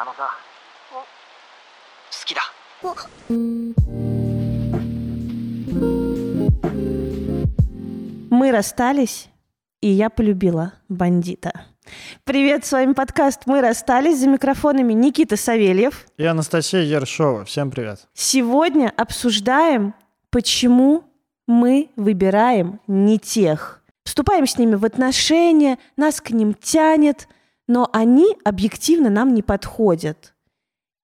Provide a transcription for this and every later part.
あのさ好きだ Мы расстались, и я полюбила бандита. Привет, с вами подкаст «Мы расстались». За микрофонами Никита Савельев. И Анастасия Ершова. Всем привет. Сегодня обсуждаем, почему мы выбираем не тех. Вступаем с ними в отношения, нас к ним тянет, но они объективно нам не подходят.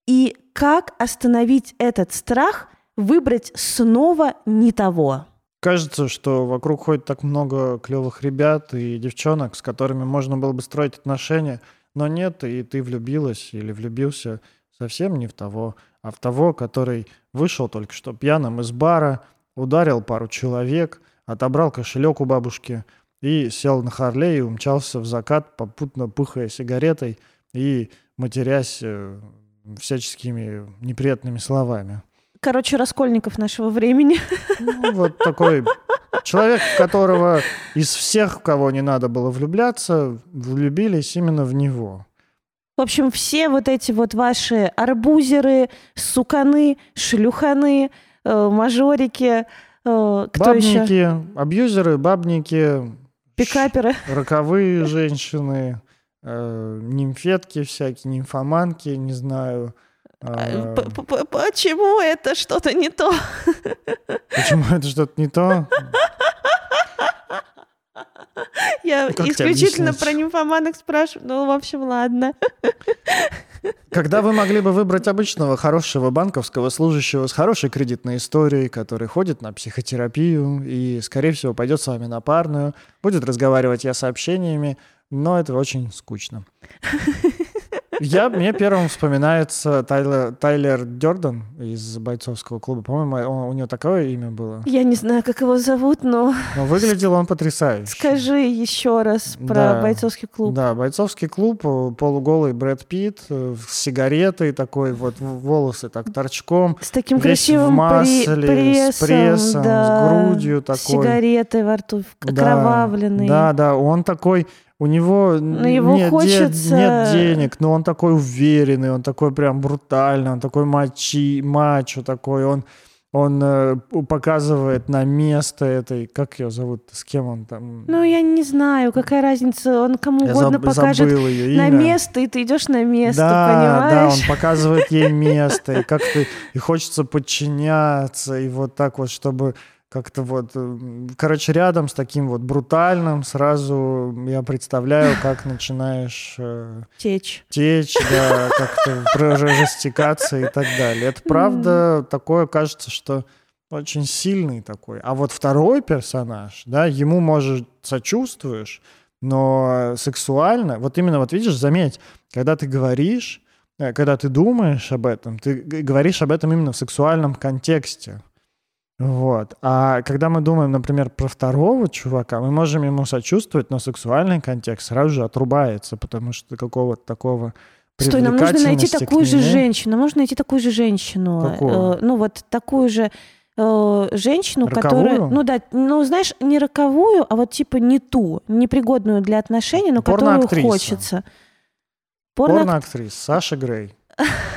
И как остановить этот страх, выбрать снова не того? Кажется, что вокруг ходит так много клевых ребят и девчонок, с которыми можно было бы строить отношения, но нет, и ты влюбилась или влюбился совсем не в того, а в того, который вышел только что пьяным из бара, ударил пару человек, отобрал кошелек у бабушки и сел на Харлей и умчался в закат, попутно пыхая сигаретой и матерясь э, всяческими неприятными словами. Короче, Раскольников нашего времени. Ну, вот такой человек, в которого из всех, в кого не надо было влюбляться, влюбились именно в него. В общем, все вот эти вот ваши арбузеры, суканы, шлюханы, э, мажорики, э, кто еще? Бабники, абьюзеры, бабники, Пикаперы. роковые женщины, э, нимфетки всякие, нимфоманки, не знаю. А, э, Почему это что-то не то? Почему это что-то не то? Я Ну, как исключительно про нимфоманок спрашиваю. Ну, в общем, ладно. Когда вы могли бы выбрать обычного хорошего банковского служащего с хорошей кредитной историей, который ходит на психотерапию и, скорее всего, пойдет с вами на парную, будет разговаривать я сообщениями, но это очень скучно. Я, мне первым вспоминается Тайлер, Тайлер Дёрден из бойцовского клуба. По-моему, он- у него такое имя было. Я не знаю, как его зовут, но Но выглядел он потрясающе. скажи еще раз про Да. бойцовский клуб. Да, бойцовский клуб, э, полуголый Брэд Питт, э, с сигаретой такой, вот волосы так торчком, С таким красивым в масле, при- с прессом, прессом, с да, грудью с такой. сигаретой во рту, Да, окровавленный. Да, да, он такой, у него Но его нет, де- хочется- нет денег, но он такой уверенный, он такой прям брутальный, он такой мачи, мачо такой, он, он э, показывает на место этой, как ее зовут, с кем он там? Ну, я не знаю, какая разница, он кому Я угодно заб- покажет забыл ее на имя. место, и ты идешь на место, да, да, понимаешь? он показывает ей место, и как-то и хочется подчиняться, и вот так вот, чтобы как-то вот, э, короче, рядом с таким вот брутальным сразу я представляю, как начинаешь э, Течь. течь, да, как-то растекаться и так далее. Это правда такое, кажется, что очень сильный такой. А вот второй персонаж, да, ему, может, сочувствуешь, но сексуально, вот именно, вот видишь, заметь, когда ты говоришь, э, когда ты думаешь об этом, ты говоришь об этом именно в сексуальном контексте. Вот. А когда мы думаем, например, про второго чувака, мы можем ему сочувствовать, но сексуальный контекст сразу же отрубается, потому что какого-то такого Стой, нам нужно найти такую же женщину. Можно найти такую же женщину. Какую? Э, ну, вот такую же э, женщину, Роковую? которая... Ну да, ну знаешь, не роковую, а вот типа не ту, непригодную для отношений, но которую Порноактриса. хочется. Порно... Порноактрис Саша Грей.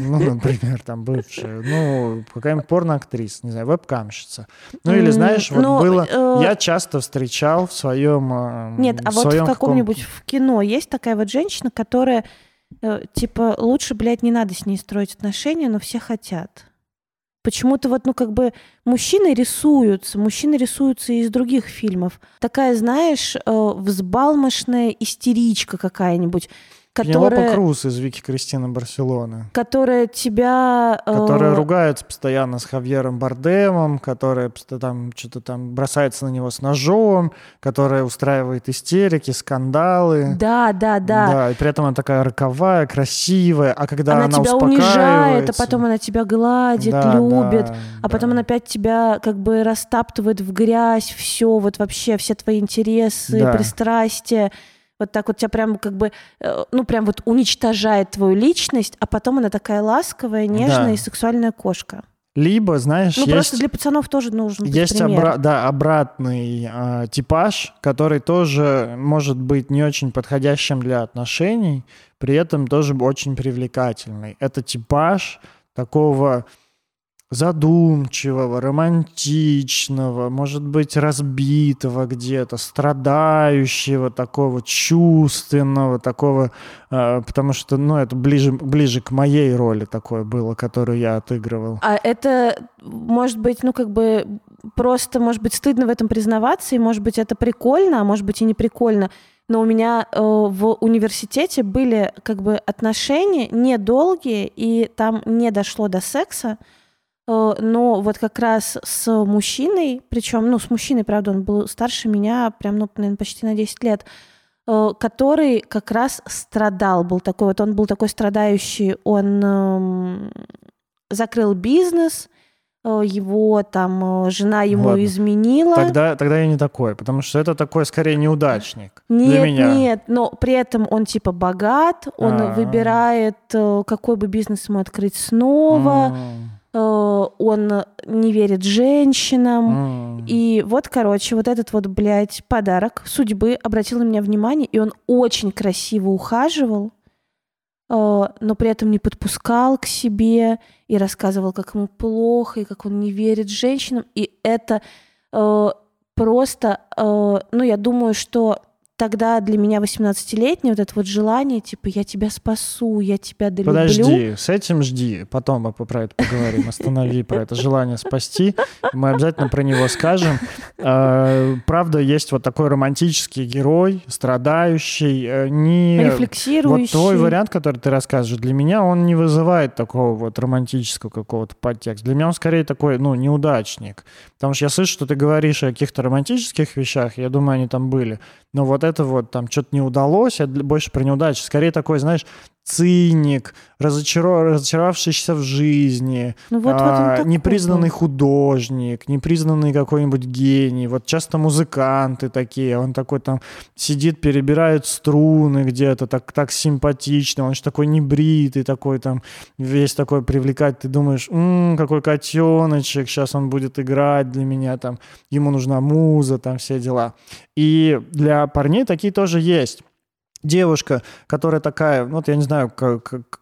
Ну, например, там бывшая, ну, какая-нибудь порноактриса, не знаю, вебкамщица. Ну, или, знаешь, вот ну, было... э, Я часто встречал в своем... э, Нет, а в вот в каком-нибудь в кино есть такая вот женщина, которая э, типа лучше, блядь, не надо с ней строить отношения, но все хотят. Почему-то вот, ну, как бы мужчины рисуются, мужчины рисуются и из других фильмов. Такая, знаешь, э, взбалмошная истеричка какая-нибудь, Пенелопа которая, Круз из Вики Кристина Барселоны. которая тебя... э, Которая ругается постоянно с Хавьером Бардемом, которая там что-то там бросается на него с ножом, которая устраивает истерики, скандалы. Да, да, да. и при этом она такая роковая, красивая, а когда она, она, тебя унижает, а потом она тебя гладит, Да, любит. да, А потом да. он опять тебя как бы растаптывает в грязь, все, вот вообще, все твои интересы, Да. пристрастия. Вот так вот тебя прям как бы, э, ну прям вот уничтожает твою личность, а потом она такая ласковая, нежная Да. и сексуальная кошка. Либо, знаешь, Ну, есть... просто для пацанов тоже нужен быть Есть пример. обра- да, обратный э, типаж, который тоже может быть не очень подходящим для отношений, при этом тоже очень привлекательный. Это типаж такого задумчивого, романтичного, может быть, разбитого где-то, страдающего, такого чувственного, такого, э, потому что, ну, это ближе, ближе к моей роли такое было, которую я отыгрывал. А это, может быть, ну, как бы просто, может быть, стыдно в этом признаваться, и, может быть, это прикольно, а может быть, и не прикольно. Но у меня э, в университете были как бы отношения недолгие, и там не дошло до секса. Э, но вот как раз с мужчиной, причем, ну, с мужчиной, правда, он был старше меня, прям, ну, наверное, почти на 10 лет, э, который как раз страдал, был такой вот, он был такой страдающий, он эм, закрыл бизнес, э, его там жена ему Ладно. изменила. Тогда, тогда я не такой, потому что это такой скорее неудачник для Нет, меня. нет, но при этом он типа богат, он А. выбирает, какой бы бизнес ему открыть снова, э, он не верит женщинам. м. И вот, короче, вот этот вот, блядь, подарок судьбы обратил на меня внимание, и он очень красиво ухаживал, э, но при этом не подпускал к себе и рассказывал, как ему плохо, и как он не верит женщинам. И это э, просто, э, ну, я думаю, что тогда для меня 18-летнее вот это вот желание, типа, я тебя спасу, я тебя долюблю. Подожди, с этим жди. Потом мы про это поговорим. Останови про это желание спасти. Мы обязательно про него скажем. А, Правда, есть вот такой романтический герой, страдающий, э, не... Рефлексирующий. Вот твой вариант, который ты рассказываешь, для меня он не вызывает такого вот романтического какого-то подтекста. Для меня он скорее такой, ну, неудачник. Потому что я слышу, что ты говоришь о каких-то романтических вещах, я думаю, они там были. Но вот это вот там что-то не удалось, это больше про неудачу. Скорее такой, знаешь, циник, разочаро- разочаровавшийся в жизни, Ну вот, вот а, такой непризнанный художник, непризнанный какой-нибудь гений. Вот часто музыканты такие, он такой там сидит, перебирает струны где-то, так, так симпатично, он же такой небритый, такой там весь такой привлекательный. Ты думаешь, «М, какой котеночек, сейчас он будет играть для меня, там, ему нужна муза, там все дела. И для парней такие тоже есть. Девушка, которая такая, ну вот я не знаю, как, как-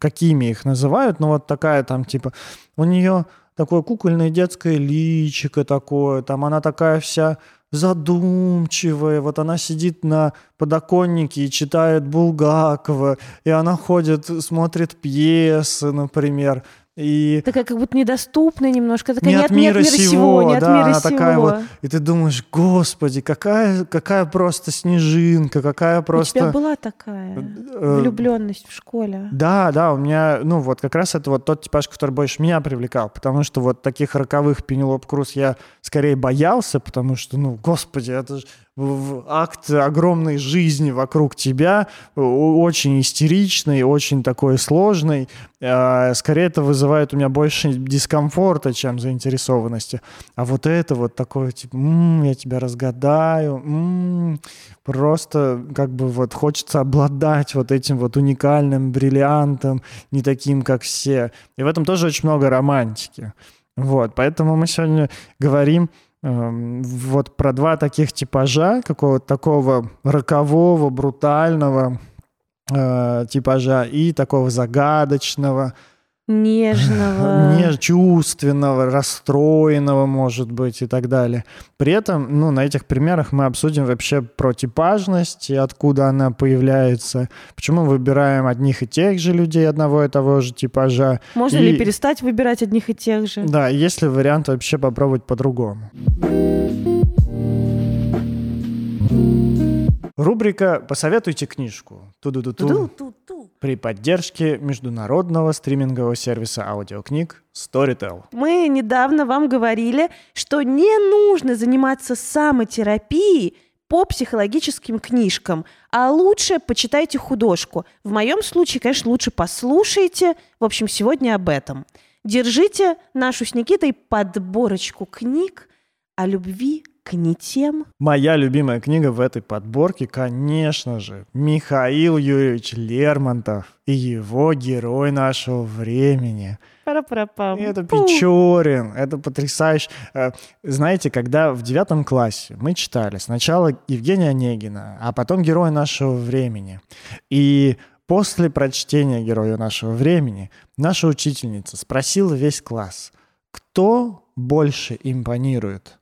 какими их называют, но вот такая там типа, у нее такое кукольное детское личико такое, там она такая вся задумчивая, вот она сидит на подоконнике и читает Булгакова, и она ходит, смотрит пьесы, например, и Такая как будто недоступная немножко. Такая Не не от не мира мира сего, сего, не от да, мира сего. такая вот, и ты думаешь, господи, какая, какая просто снежинка, какая У тебя просто... была такая э, влюбленность в школе. Да, да, у меня, ну вот как раз это вот тот типаж, который больше меня привлекал, потому что вот таких роковых Пенелоп Круз я скорее боялся, потому что, ну, господи, это же акт огромной жизни вокруг тебя, очень истеричный, очень такой сложный. А, Скорее это вызывает у меня больше дискомфорта, чем заинтересованности. А вот это вот такое, типа, «М, я тебя разгадаю, м, просто как бы вот хочется обладать вот этим вот уникальным бриллиантом, не таким, как все. И в этом тоже очень много романтики. Вот, поэтому мы сегодня говорим вот про два таких типажа, какого-то такого рокового, брутального э, типажа и такого загадочного, Нежного. не чувственного, расстроенного, может быть, и так далее. При этом, ну, на этих примерах мы обсудим вообще про типажность и откуда она появляется, почему выбираем одних и тех же людей одного и того же типажа. Можно И- ли перестать выбирать одних и тех же? Да, есть ли вариант вообще попробовать по-другому? Рубрика «Посоветуйте книжку». Ту-ду-ду-ту. Ту-ду-ту-ту. При поддержке международного стримингового сервиса аудиокниг Storytel. Мы недавно вам говорили, что не нужно заниматься самотерапией по психологическим книжкам, а лучше почитайте художку. В моем случае, конечно, лучше послушайте. В общем, сегодня об этом. Держите нашу с Никитой подборочку книг о любви к не тем. Моя любимая книга в этой подборке, конечно же, Михаил Юрьевич Лермонтов и его герой нашего времени. Пара-пара-пам. Это. Печорин, это потрясающе. Э, Знаете, когда в девятом классе мы читали сначала Евгения Онегина, а потом Героя нашего времени. И после прочтения Героя нашего времени наша учительница спросила весь класс, кто больше импонирует,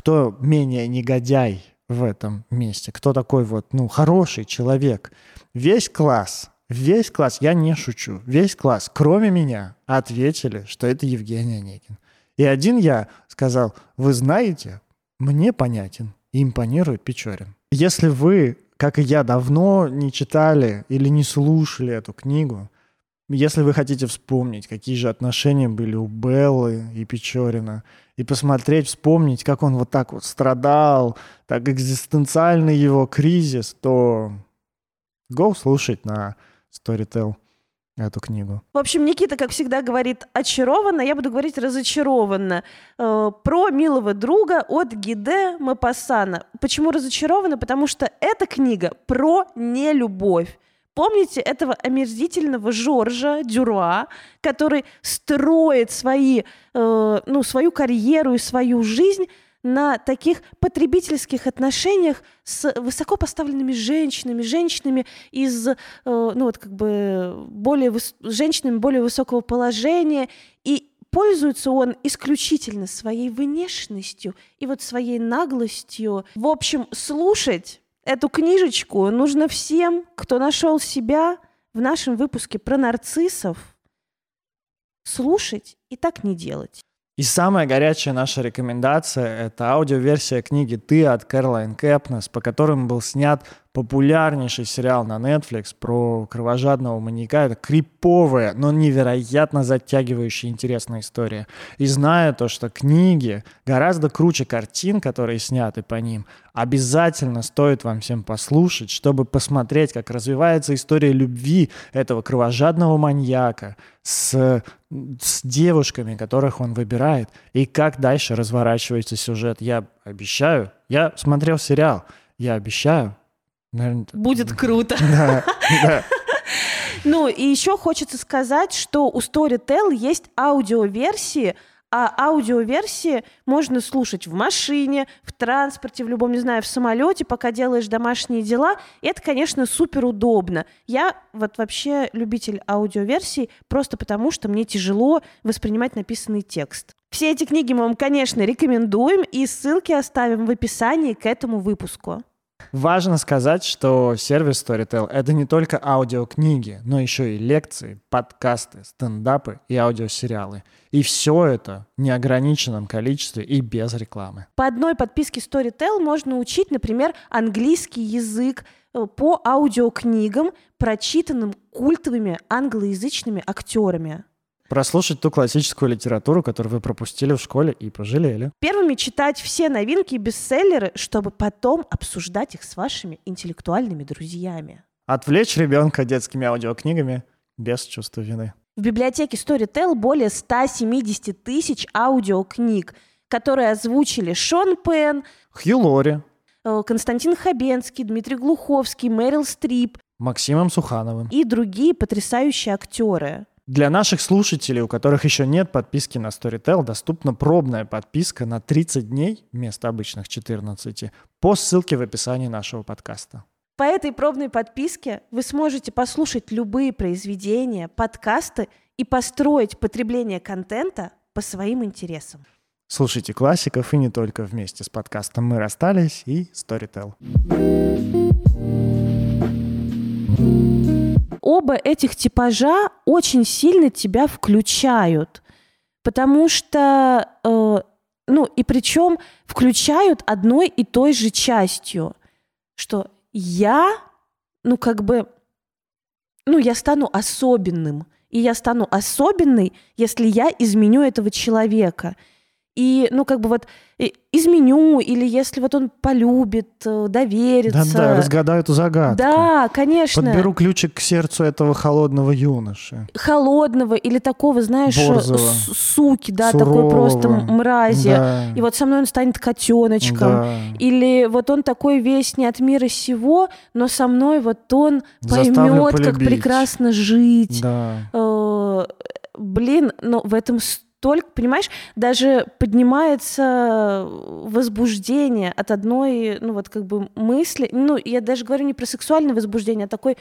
кто менее негодяй в этом месте, кто такой вот, ну, хороший человек. Весь класс, весь класс, я не шучу, весь класс, кроме меня, ответили, что это Евгений Онегин. И один я сказал, вы знаете, мне понятен, импонирует Печорин. Если вы, как и я, давно не читали или не слушали эту книгу, если вы хотите вспомнить, какие же отношения были у Беллы и Печорина, и посмотреть, вспомнить, как он вот так вот страдал, так экзистенциальный его кризис, то go слушать на Storytel эту книгу. В общем, Никита, как всегда, говорит очарованно, я буду говорить разочарованно. Э, про милого друга от Гиде Мапасана. Почему разочарованно? Потому что эта книга про нелюбовь. Помните этого омерзительного Жоржа Дюруа, который строит свои, э, ну, свою карьеру и свою жизнь на таких потребительских отношениях с высоко поставленными женщинами, женщинами из, э, ну вот как бы более женщинами более высокого положения, и пользуется он исключительно своей внешностью и вот своей наглостью. В общем, слушать эту книжечку нужно всем, кто нашел себя в нашем выпуске про нарциссов, слушать и так не делать. И самая горячая наша рекомендация — это аудиоверсия книги «Ты» от Кэролайн Кэпнес, по которому был снят популярнейший сериал на Netflix про кровожадного маньяка. Это криповая, но невероятно затягивающая интересная история. И зная то, что книги гораздо круче картин, которые сняты по ним, обязательно стоит вам всем послушать, чтобы посмотреть, как развивается история любви этого кровожадного маньяка с, с девушками, которых он выбирает, и как дальше разворачивается сюжет. Я обещаю, я смотрел сериал, я обещаю, наверное, Будет круто. да, да. Ну, и еще хочется сказать, что у Storytel есть аудиоверсии, а аудиоверсии можно слушать в машине, в транспорте, в любом, не знаю, в самолете, пока делаешь домашние дела. И это, конечно, супер удобно. Я вот вообще любитель аудиоверсий просто потому, что мне тяжело воспринимать написанный текст. Все эти книги мы вам, конечно, рекомендуем, и ссылки оставим в описании к этому выпуску. Важно сказать, что сервис Storytel — это не только аудиокниги, но еще и лекции, подкасты, стендапы и аудиосериалы. И все это в неограниченном количестве и без рекламы. По одной подписке Storytel можно учить, например, английский язык э, по аудиокнигам, прочитанным культовыми англоязычными актерами. Прослушать ту классическую литературу, которую вы пропустили в школе и пожалели. Первыми читать все новинки и бестселлеры, чтобы потом обсуждать их с вашими интеллектуальными друзьями. Отвлечь ребенка детскими аудиокнигами без чувства вины. В библиотеке Storytel более 170 тысяч аудиокниг, которые озвучили Шон Пен, Хью Лори, э, Константин Хабенский, Дмитрий Глуховский, Мэрил Стрип Максимом Сухановым. и другие потрясающие актеры. Для наших слушателей, у которых еще нет подписки на Storytel, доступна пробная подписка на 30 дней вместо обычных 14 по ссылке в описании нашего подкаста. По этой пробной подписке вы сможете послушать любые произведения, подкасты и построить потребление контента по своим интересам. Слушайте классиков и не только вместе с подкастом «Мы расстались» и Storytel. Оба этих типажа очень сильно тебя включают, потому что, э, ну и причем включают одной и той же частью, что я, ну как бы, ну я стану особенным, и я стану особенной, если я изменю этого человека. И, ну, как бы вот изменю, или если вот он полюбит, э, доверится. Да-да, разгадаю эту загадку. Да, конечно. Подберу ключик к сердцу этого холодного юноши. Холодного или такого, знаешь, Борзого. суки, да, такой просто Сурового. мрази. Да. И вот со мной он станет котеночком. Да. Или вот он такой весь не от мира сего, но со мной вот он поймет, как прекрасно жить. Да. Э, Блин, но в этом столько, понимаешь, даже поднимается возбуждение от одной, ну вот как бы мысли. Ну, я даже говорю не про сексуальное возбуждение, а такой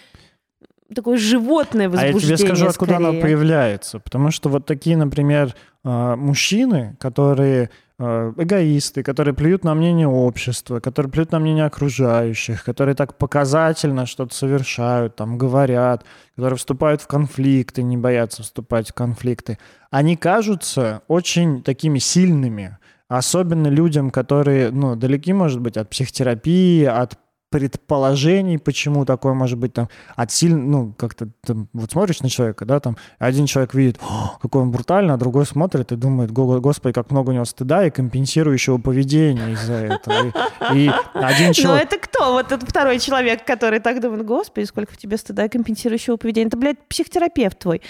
такое животное А я возбуждение. тебе скажу, откуда оно появляется. Потому что вот такие, например, э, мужчины, которые э, эгоисты, которые плюют на мнение общества, которые плюют на мнение окружающих, которые так показательно что-то совершают, там, говорят, которые вступают в конфликты, не боятся вступать в конфликты, они кажутся очень такими сильными, особенно людям, которые, ну, далеки, может быть, от психотерапии, от предположений, почему такое может быть там от сильно, ну, как-то там, вот смотришь на человека, да, там, один человек видит, «О, какой он брутальный, а другой смотрит и думает, «Го- господи, как много у него стыда и компенсирующего поведения из-за этого. И, и один Но человек... это кто? Вот этот второй человек, который так думает, господи, сколько в тебе стыда и компенсирующего поведения. Это, блядь, психотерапевт твой.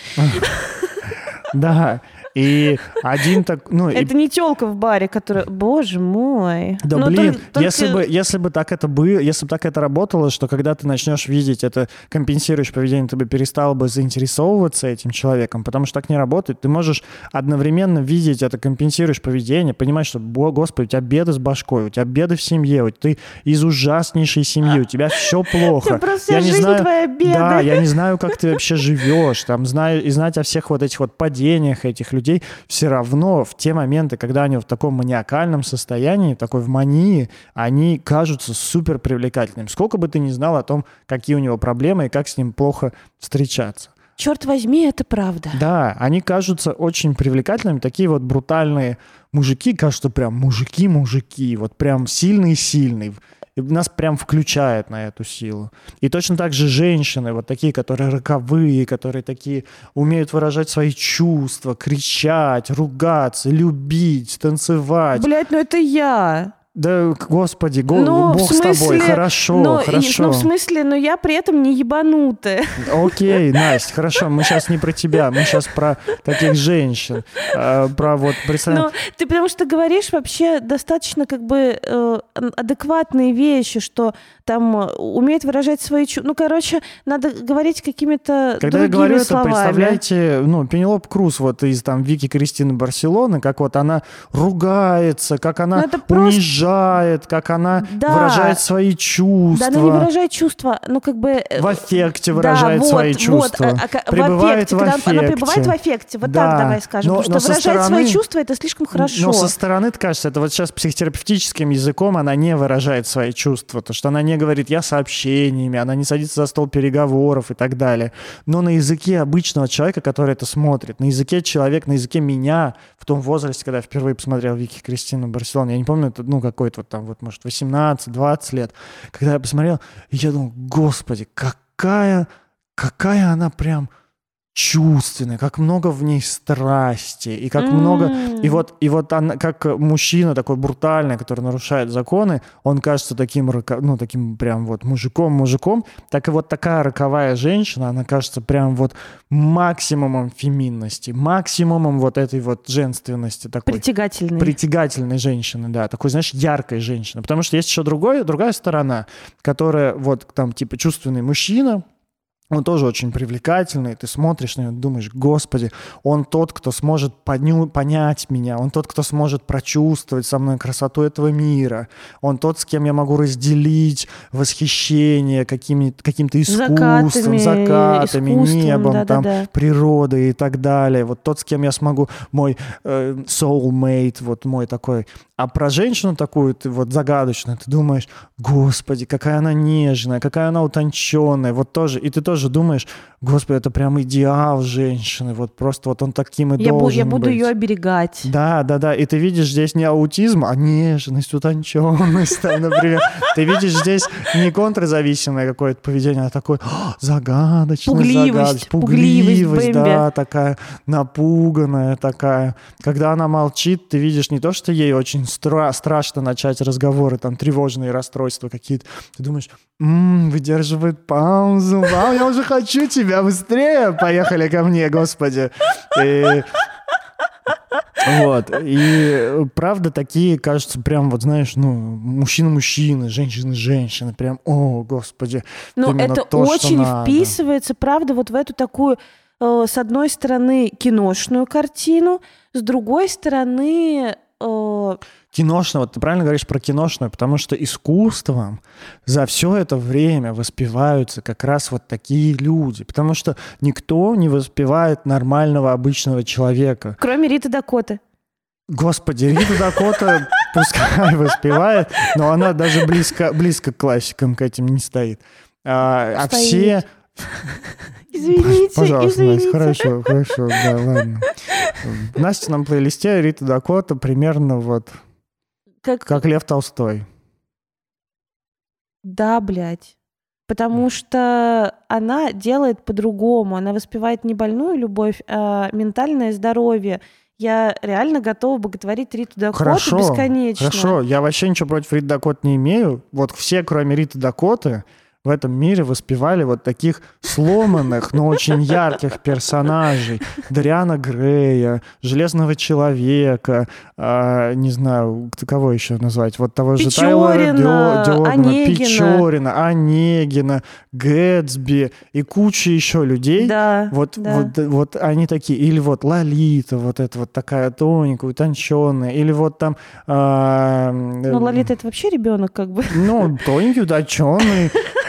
Да, и один так, ну, и Это не телка в баре, которая, боже мой. Да Ну, блин, тол- только- если бы, если бы так это было, если бы так это работало, что когда ты начнешь видеть это компенсирующее поведение, ты бы перестал бы заинтересовываться этим человеком, потому что так не работает. Ты можешь одновременно видеть это компенсирующее поведение, понимать, что, «Бо- господи, у тебя беды с башкой, у тебя беды в семье, вот ты из ужаснейшей семьи, у тебя все плохо. Жизнь твоя беда. Да, я не знаю, как ты вообще живешь, там, знаю, и знать о всех вот этих вот падениях этих людей, все равно в те моменты, когда они в таком маниакальном состоянии, такой в мании, они кажутся супер привлекательными. Сколько бы ты ни знал о том, какие у него проблемы и как с ним плохо встречаться. Черт возьми, это правда. Да, они кажутся очень привлекательными, такие вот брутальные мужики, кажутся прям мужики-мужики, вот прям сильные-сильные. Нас прям включает на эту силу. И точно так же женщины, вот такие, которые роковые, которые такие умеют выражать свои чувства, кричать, ругаться, любить, танцевать. Блять, ну это я. Да, господи, го- Ну, в Бог с тобой, смысле, хорошо, но, и- хорошо. ну, в смысле, но я при этом не ебанутая. Окей, Настя, хорошо, мы сейчас не про тебя, мы сейчас про таких женщин, э, про вот, представь, Но ты потому что говоришь вообще достаточно как бы э, адекватные вещи, что там э, умеет выражать свои чувства. Ну, короче, надо говорить какими-то Когда я говорю это, словами. представляете, ну, Пенелоп Круз вот из там Вики Кристины Барселоны, как вот она ругается, как она Ну, унижает, как она Да. выражает свои чувства. Да, она не выражает чувства, ну как бы... э, в аффекте да, выражает вот, свои вот, чувства. а- а- ка- Пребывает в аффекте, в когда она аффекте. пребывает в аффекте, вот Да. так давай скажем, Но- потому но что выражать свои стороны- чувства это слишком хорошо. Но со стороны кажется, это вот сейчас психотерапевтическим языком она не выражает свои чувства, то что она не говорит «я сообщениями», она не садится за стол переговоров и так далее. Но на языке обычного человека, который это смотрит, на языке человека, на языке меня в том возрасте, когда я впервые посмотрел Вики Кристину Барселону, я не помню, это, ну, какой-то вот там вот, может, 18-20 лет, когда я посмотрел, я думал, господи, какая, какая она прям чувственная, как много в ней страсти, и как много М. и вот, и вот она, как мужчина такой брутальный, который нарушает законы, он кажется таким, ну, таким прям вот мужиком-мужиком, так и вот такая роковая женщина, она кажется прям вот максимумом феминности, максимумом вот этой вот женственности такой. Притягательный. Притягательной женщины, да, такой, знаешь, яркой женщины. Потому что есть еще другой, другая сторона, которая вот там типа чувственный мужчина, он тоже очень привлекательный, ты смотришь на него, думаешь, господи, он тот, кто сможет поню- понять меня, он тот, кто сможет прочувствовать со мной красоту этого мира, он тот, с кем я могу разделить восхищение какими, каким-то искусством, Закатами, закатами, искусством, небом, там, да-да-да. природой и так далее. Вот тот, с кем я смогу, мой э, soulmate, вот мой такой. А про женщину такую, ты вот загадочную, ты думаешь, господи, какая она нежная, какая она утонченная, вот тоже, и ты тоже думаешь, господи, это прям идеал женщины, вот просто вот он таким и Я, бу- должен я буду быть. ее оберегать. Да, да, да. И ты видишь здесь не аутизм, а нежность, утонченность, там, например. Ты видишь здесь не контрзависимое какое-то поведение, а такое «А, загадочное, Пугливость, пугливость да, такая напуганная такая. Когда она молчит, ты видишь не то, что ей очень стра- страшно начать разговоры, там, тревожные расстройства какие-то. Ты думаешь, «М, выдерживает паузу, вау, я уже хочу тебя быстрее, поехали ко мне, господи. И вот. И правда, такие, кажется, прям, вот знаешь, ну, мужчина-мужчина, женщина-женщина, прям, о, господи. Но именно это то, очень вписывается, правда, вот в эту такую, э, с одной стороны, киношную картину, с другой стороны, э, Киношное, вот ты правильно говоришь про киношное, потому что искусством за все это время воспеваются как раз вот такие люди. Потому что никто не воспевает нормального обычного человека. кроме Риты Дакоты. Господи, Рита Дакота пускай воспевает, но она даже близко, близко к классикам к этим не стоит. А, а все... Извините, Пожалуйста, извините. Настя, хорошо, хорошо, да, ладно. В Настином плейлисте Рита Дакота примерно вот Как, как Лев Толстой. Да, блядь. Потому что она делает по-другому. Она воспевает не больную любовь, а ментальное здоровье. Я реально готова боготворить Риту Дакоту Хорошо, бесконечно. хорошо. Я вообще ничего против Риты Дакоты не имею. Вот все, кроме Риты Дакоты, в этом мире воспевали вот таких сломанных, но очень ярких персонажей. Дариана Грея, Железного Человека, а, не знаю, кого еще назвать, вот того же Тайлора Печорина, Дё- Дёрдена, Онегина. Печорина, Онегина, Гэтсби и куча еще людей. Да, Вот, да. вот, вот они такие, или вот Лолита, вот эта вот такая тоненькая, утонченная, или вот там... а, Ну, Лолита это вообще ребенок, как бы. Ну, тоненький, утонченный.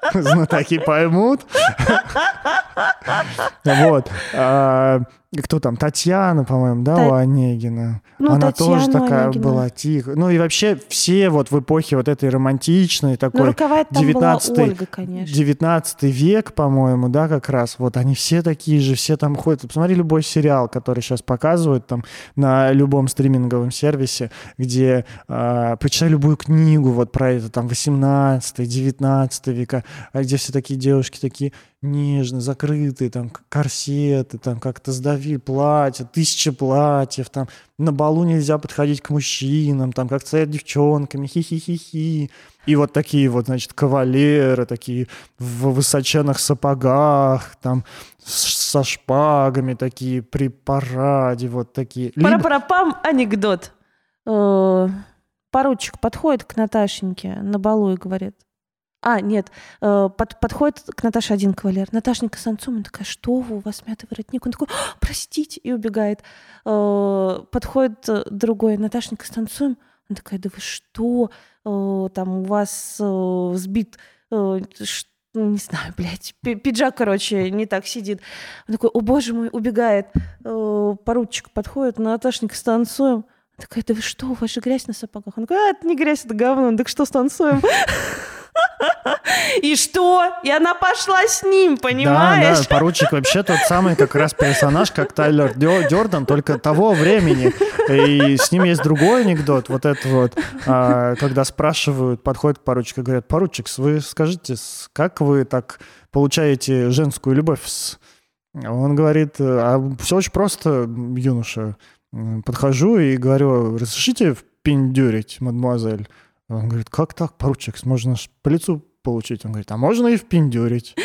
Знатоки поймут. Вот. А, Кто там? Татьяна, по-моему, да, у Онегина? Ну, Она тоже такая была тихая. Ну и вообще все вот в эпохе вот этой романтичной, Ну, такой руководит там была 19-й Ольга, конечно. 19 век, по-моему, да, как раз. Вот они все такие же, все там ходят. Посмотри любой сериал, который сейчас показывают там на любом стриминговом сервисе, где э, почитай любую книгу вот про это, там 18 19 века, а где все такие девушки такие нежные, закрытые, там корсеты, там как-то сдавили платья, тысячи платьев, там на балу нельзя подходить к мужчинам, там как стоят девчонками, хи-хи-хи-хи. И вот такие вот, значит, кавалеры, такие в высоченных сапогах, там со шпагами такие при параде, вот такие. Либо- Пара-пара-пам, анекдот. Э, Поручик подходит к Наташеньке на балу и говорит, а, нет, э, под- подходит к Наташе один кавалер. Наташенька с Анцом, она такая, что вы, у вас мятый воротник? Он такой, «А, простите, и убегает. Э, Подходит э, другой, Наташенька с танцуем. Она такая, да вы что? Там у вас сбит, ну, не знаю, блядь, пи- пиджак, короче, не так сидит. Он такой, о боже мой, убегает. Поручик подходит, Наташенька, станцуем. Она такая, да вы что, у вас же грязь на сапогах. Он такой, а, это не грязь, это говно. Он, так что, станцуем? И что? И она пошла с ним, Да, понимаешь? да, поручик вообще тот самый как раз персонаж, как Тайлер Дё- Дёрден, только того времени. И с ним есть другой анекдот, вот это вот, а, когда спрашивают, подходит к поручику и говорят, поручик, вы скажите, как вы так получаете женскую любовь? с-?» Он говорит, а все очень просто, юноша. Подхожу и говорю, разрешите впендюрить, мадемуазель? Он говорит, как так, поручик, можно ж по лицу получить? Он говорит, а можно и впендюрить.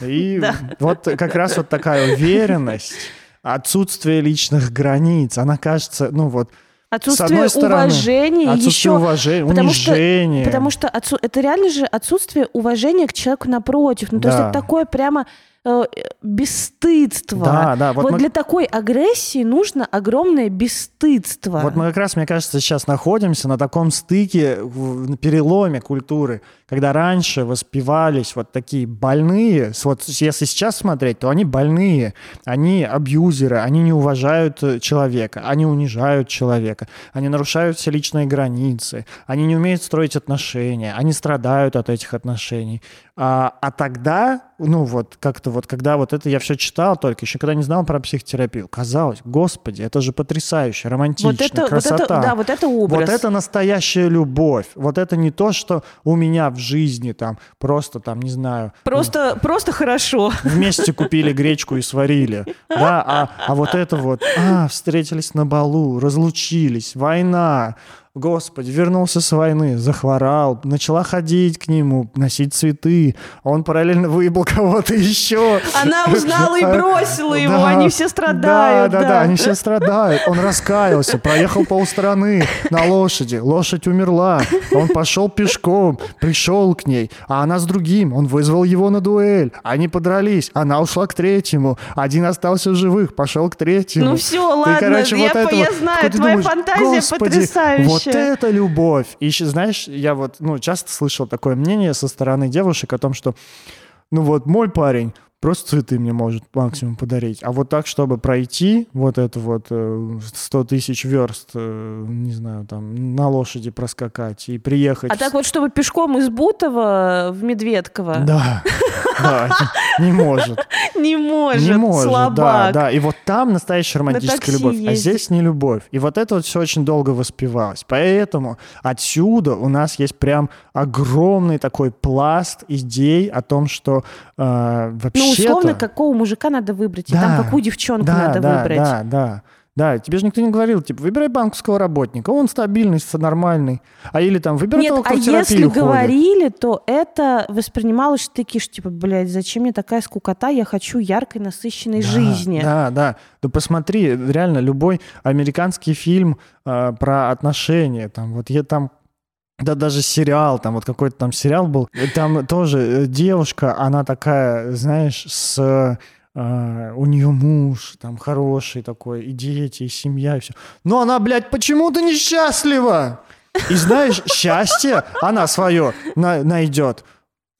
И Да. вот как раз вот такая уверенность, отсутствие личных границ, она кажется, ну вот, Отсутствие одной стороны, уважения, отсутствие еще уважения, потому что- унижения. Потому что отсу- это реально же отсутствие уважения к человеку напротив. Ну, то есть Да. это такое прямо э, бесстыдство. Да, да, вот Вот, мы- для такой агрессии нужно огромное бесстыдство. Вот мы как раз, мне кажется, сейчас находимся на таком стыке, в- на переломе культуры, когда раньше воспевались вот такие больные, вот если сейчас смотреть, то они больные, они абьюзеры, они не уважают э, человека, они унижают человека, они нарушают все личные границы, они не умеют строить отношения, они страдают от этих отношений. А, а тогда, ну вот, как-то вот, когда вот это я все читал только, еще когда не знал про психотерапию, казалось, господи, это же потрясающе, романтично, Вот это, вот красота. это, да, вот это образ. Вот это настоящая любовь. Вот это не то, что у меня в жизни там просто там, не знаю, Просто, просто хорошо. вместе купили гречку и сварили. Да, а, а вот это вот, а, встретились на балу, разлучились, война, Господи, вернулся с войны, захворал, начала ходить к нему, носить цветы. а Он параллельно выебал кого-то еще. Она узнала и бросила его, Да, они все страдают. Да, да, да, они все страдают. Он раскаялся, проехал полстраны на лошади. Лошадь умерла. Он пошел пешком, пришел к ней, а она с другим. Он вызвал его на дуэль. Они подрались. Она ушла к третьему. Один остался в живых, пошел к третьему. Ну все, Ты, ладно, короче, я, вот это по- я знаю, твоя думаешь, фантазия «Господи, потрясающая. Вот это любовь. И еще, знаешь, я вот, ну, часто слышал такое мнение со стороны девушек о том, что, ну вот, мой парень просто цветы мне может максимум подарить. А вот так, чтобы пройти вот это вот э, 100 тысяч верст, э, не знаю, там, на лошади проскакать и приехать... А так вот, чтобы пешком из Бутова в Медведково, Да, да, не может. не может, Не может, да, слабак. да. И вот там настоящая романтическая любовь, а ездить. здесь не любовь. И вот это вот все очень долго воспевалось. Поэтому отсюда у нас есть прям огромный такой пласт идей о том, что э, Ну, вообще условно, какого мужика надо выбрать, и Да, там какую девчонку да, надо да, выбрать. Да, да. Да, тебе же никто не говорил, типа, выбирай банковского работника, он стабильный, нормальный. А или там, выбирай Нет, того, кто а в если ходит. говорили, то это воспринималось, что такие, что типа, блядь, зачем мне такая скукота, я хочу яркой, насыщенной Да, жизни. Да, да. Да посмотри, реально, любой американский фильм э, про отношения, там, вот я там да даже сериал, там вот какой-то там сериал был, там тоже э, девушка, она такая, знаешь, с э, у нее муж там хороший такой, и дети, и семья, и все. Но она, блядь, почему-то несчастлива. И знаешь, счастье она свое найдет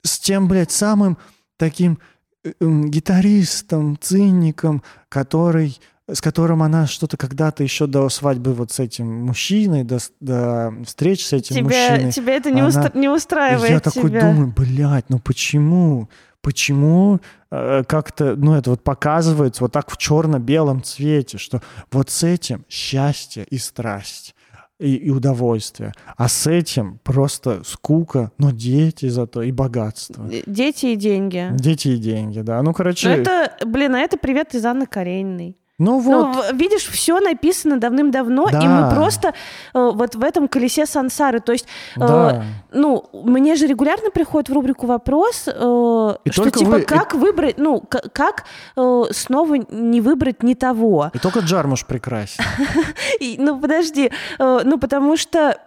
с тем, блядь, самым таким э, м, гитаристом, циником, который с которым она что-то когда-то еще до свадьбы вот с этим мужчиной, до, до встреч с этим Тебя, мужчиной. тебя это не, она- устра- не И устраивает я такой тебя. думаю, блядь, ну почему? Почему э, как-то, ну это вот показывается вот так в черно-белом цвете, что вот с этим счастье и страсть и, и удовольствие, а с этим просто скука, но дети зато и богатство. Дети и деньги. Дети и деньги, да. Ну, Ну, короче, это, блин, а это привет из Анны Карениной. Ну вот, Ну, видишь, все написано давным-давно, и Да. мы просто э, вот в этом колесе сансары. То есть, э, да. ну, мне же регулярно приходит в рубрику вопрос, э, И что типа, вы- и- как выбрать, ну, как э, снова не выбрать не того. И только Джармуш прекрасен. И, ну, подожди, э, ну, потому что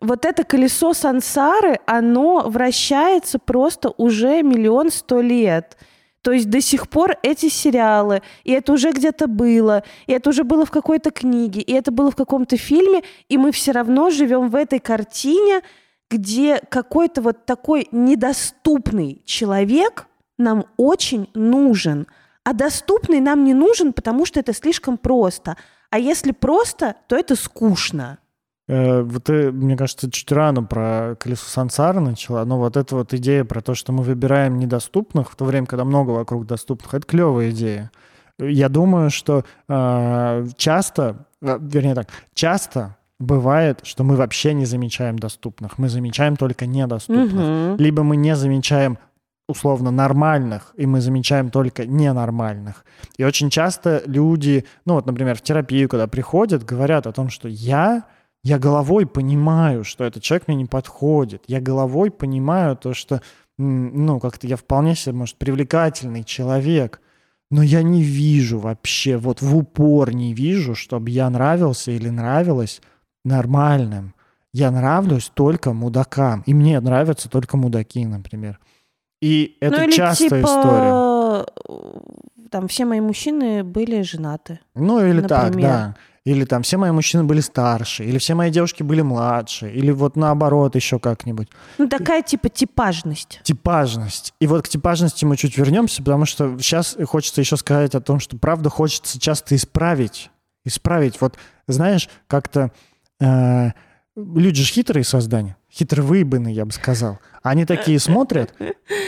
вот это колесо сансары, оно вращается просто уже миллион сто лет. То есть до сих пор эти сериалы, и это уже где-то было, и это уже было в какой-то книге, и это было в каком-то фильме, и мы все равно живем в этой картине, где какой-то вот такой недоступный человек нам очень нужен. А доступный нам не нужен, потому что это слишком просто. А если просто, то это скучно. Э, Вот ты, мне кажется, чуть рано про колесо сансары начала, но вот эта вот идея про то, что мы выбираем недоступных, в то время, когда много вокруг доступных, это клевая идея. Я думаю, что э, часто, э, вернее так, часто бывает, что мы вообще не замечаем доступных, мы замечаем только недоступных. Мгм. Либо мы не замечаем условно нормальных, и мы замечаем только ненормальных. И очень часто люди, ну вот, например, в терапию, когда приходят, говорят о том, что я, я головой понимаю, что этот человек мне не подходит. Я головой понимаю то, что, ну, как-то я вполне себе, может, привлекательный человек, но я не вижу вообще, вот в упор не вижу, чтобы я нравился или нравилась нормальным. Я нравлюсь только мудакам. И мне нравятся только мудаки, например. И это ну частая типа, история. э, там все мои мужчины были женаты. Ну или так, например. да. Или там все мои мужчины были старше, или все мои девушки были младше, или вот наоборот еще как-нибудь. Ну, такая типа типажность. Типажность. И вот к типажности мы чуть вернемся, потому что сейчас хочется еще сказать о том, что правда хочется часто исправить. Исправить. Вот, знаешь, как-то э, люди же хитрые создания, хитровыебанные, я бы сказал. Они такие смотрят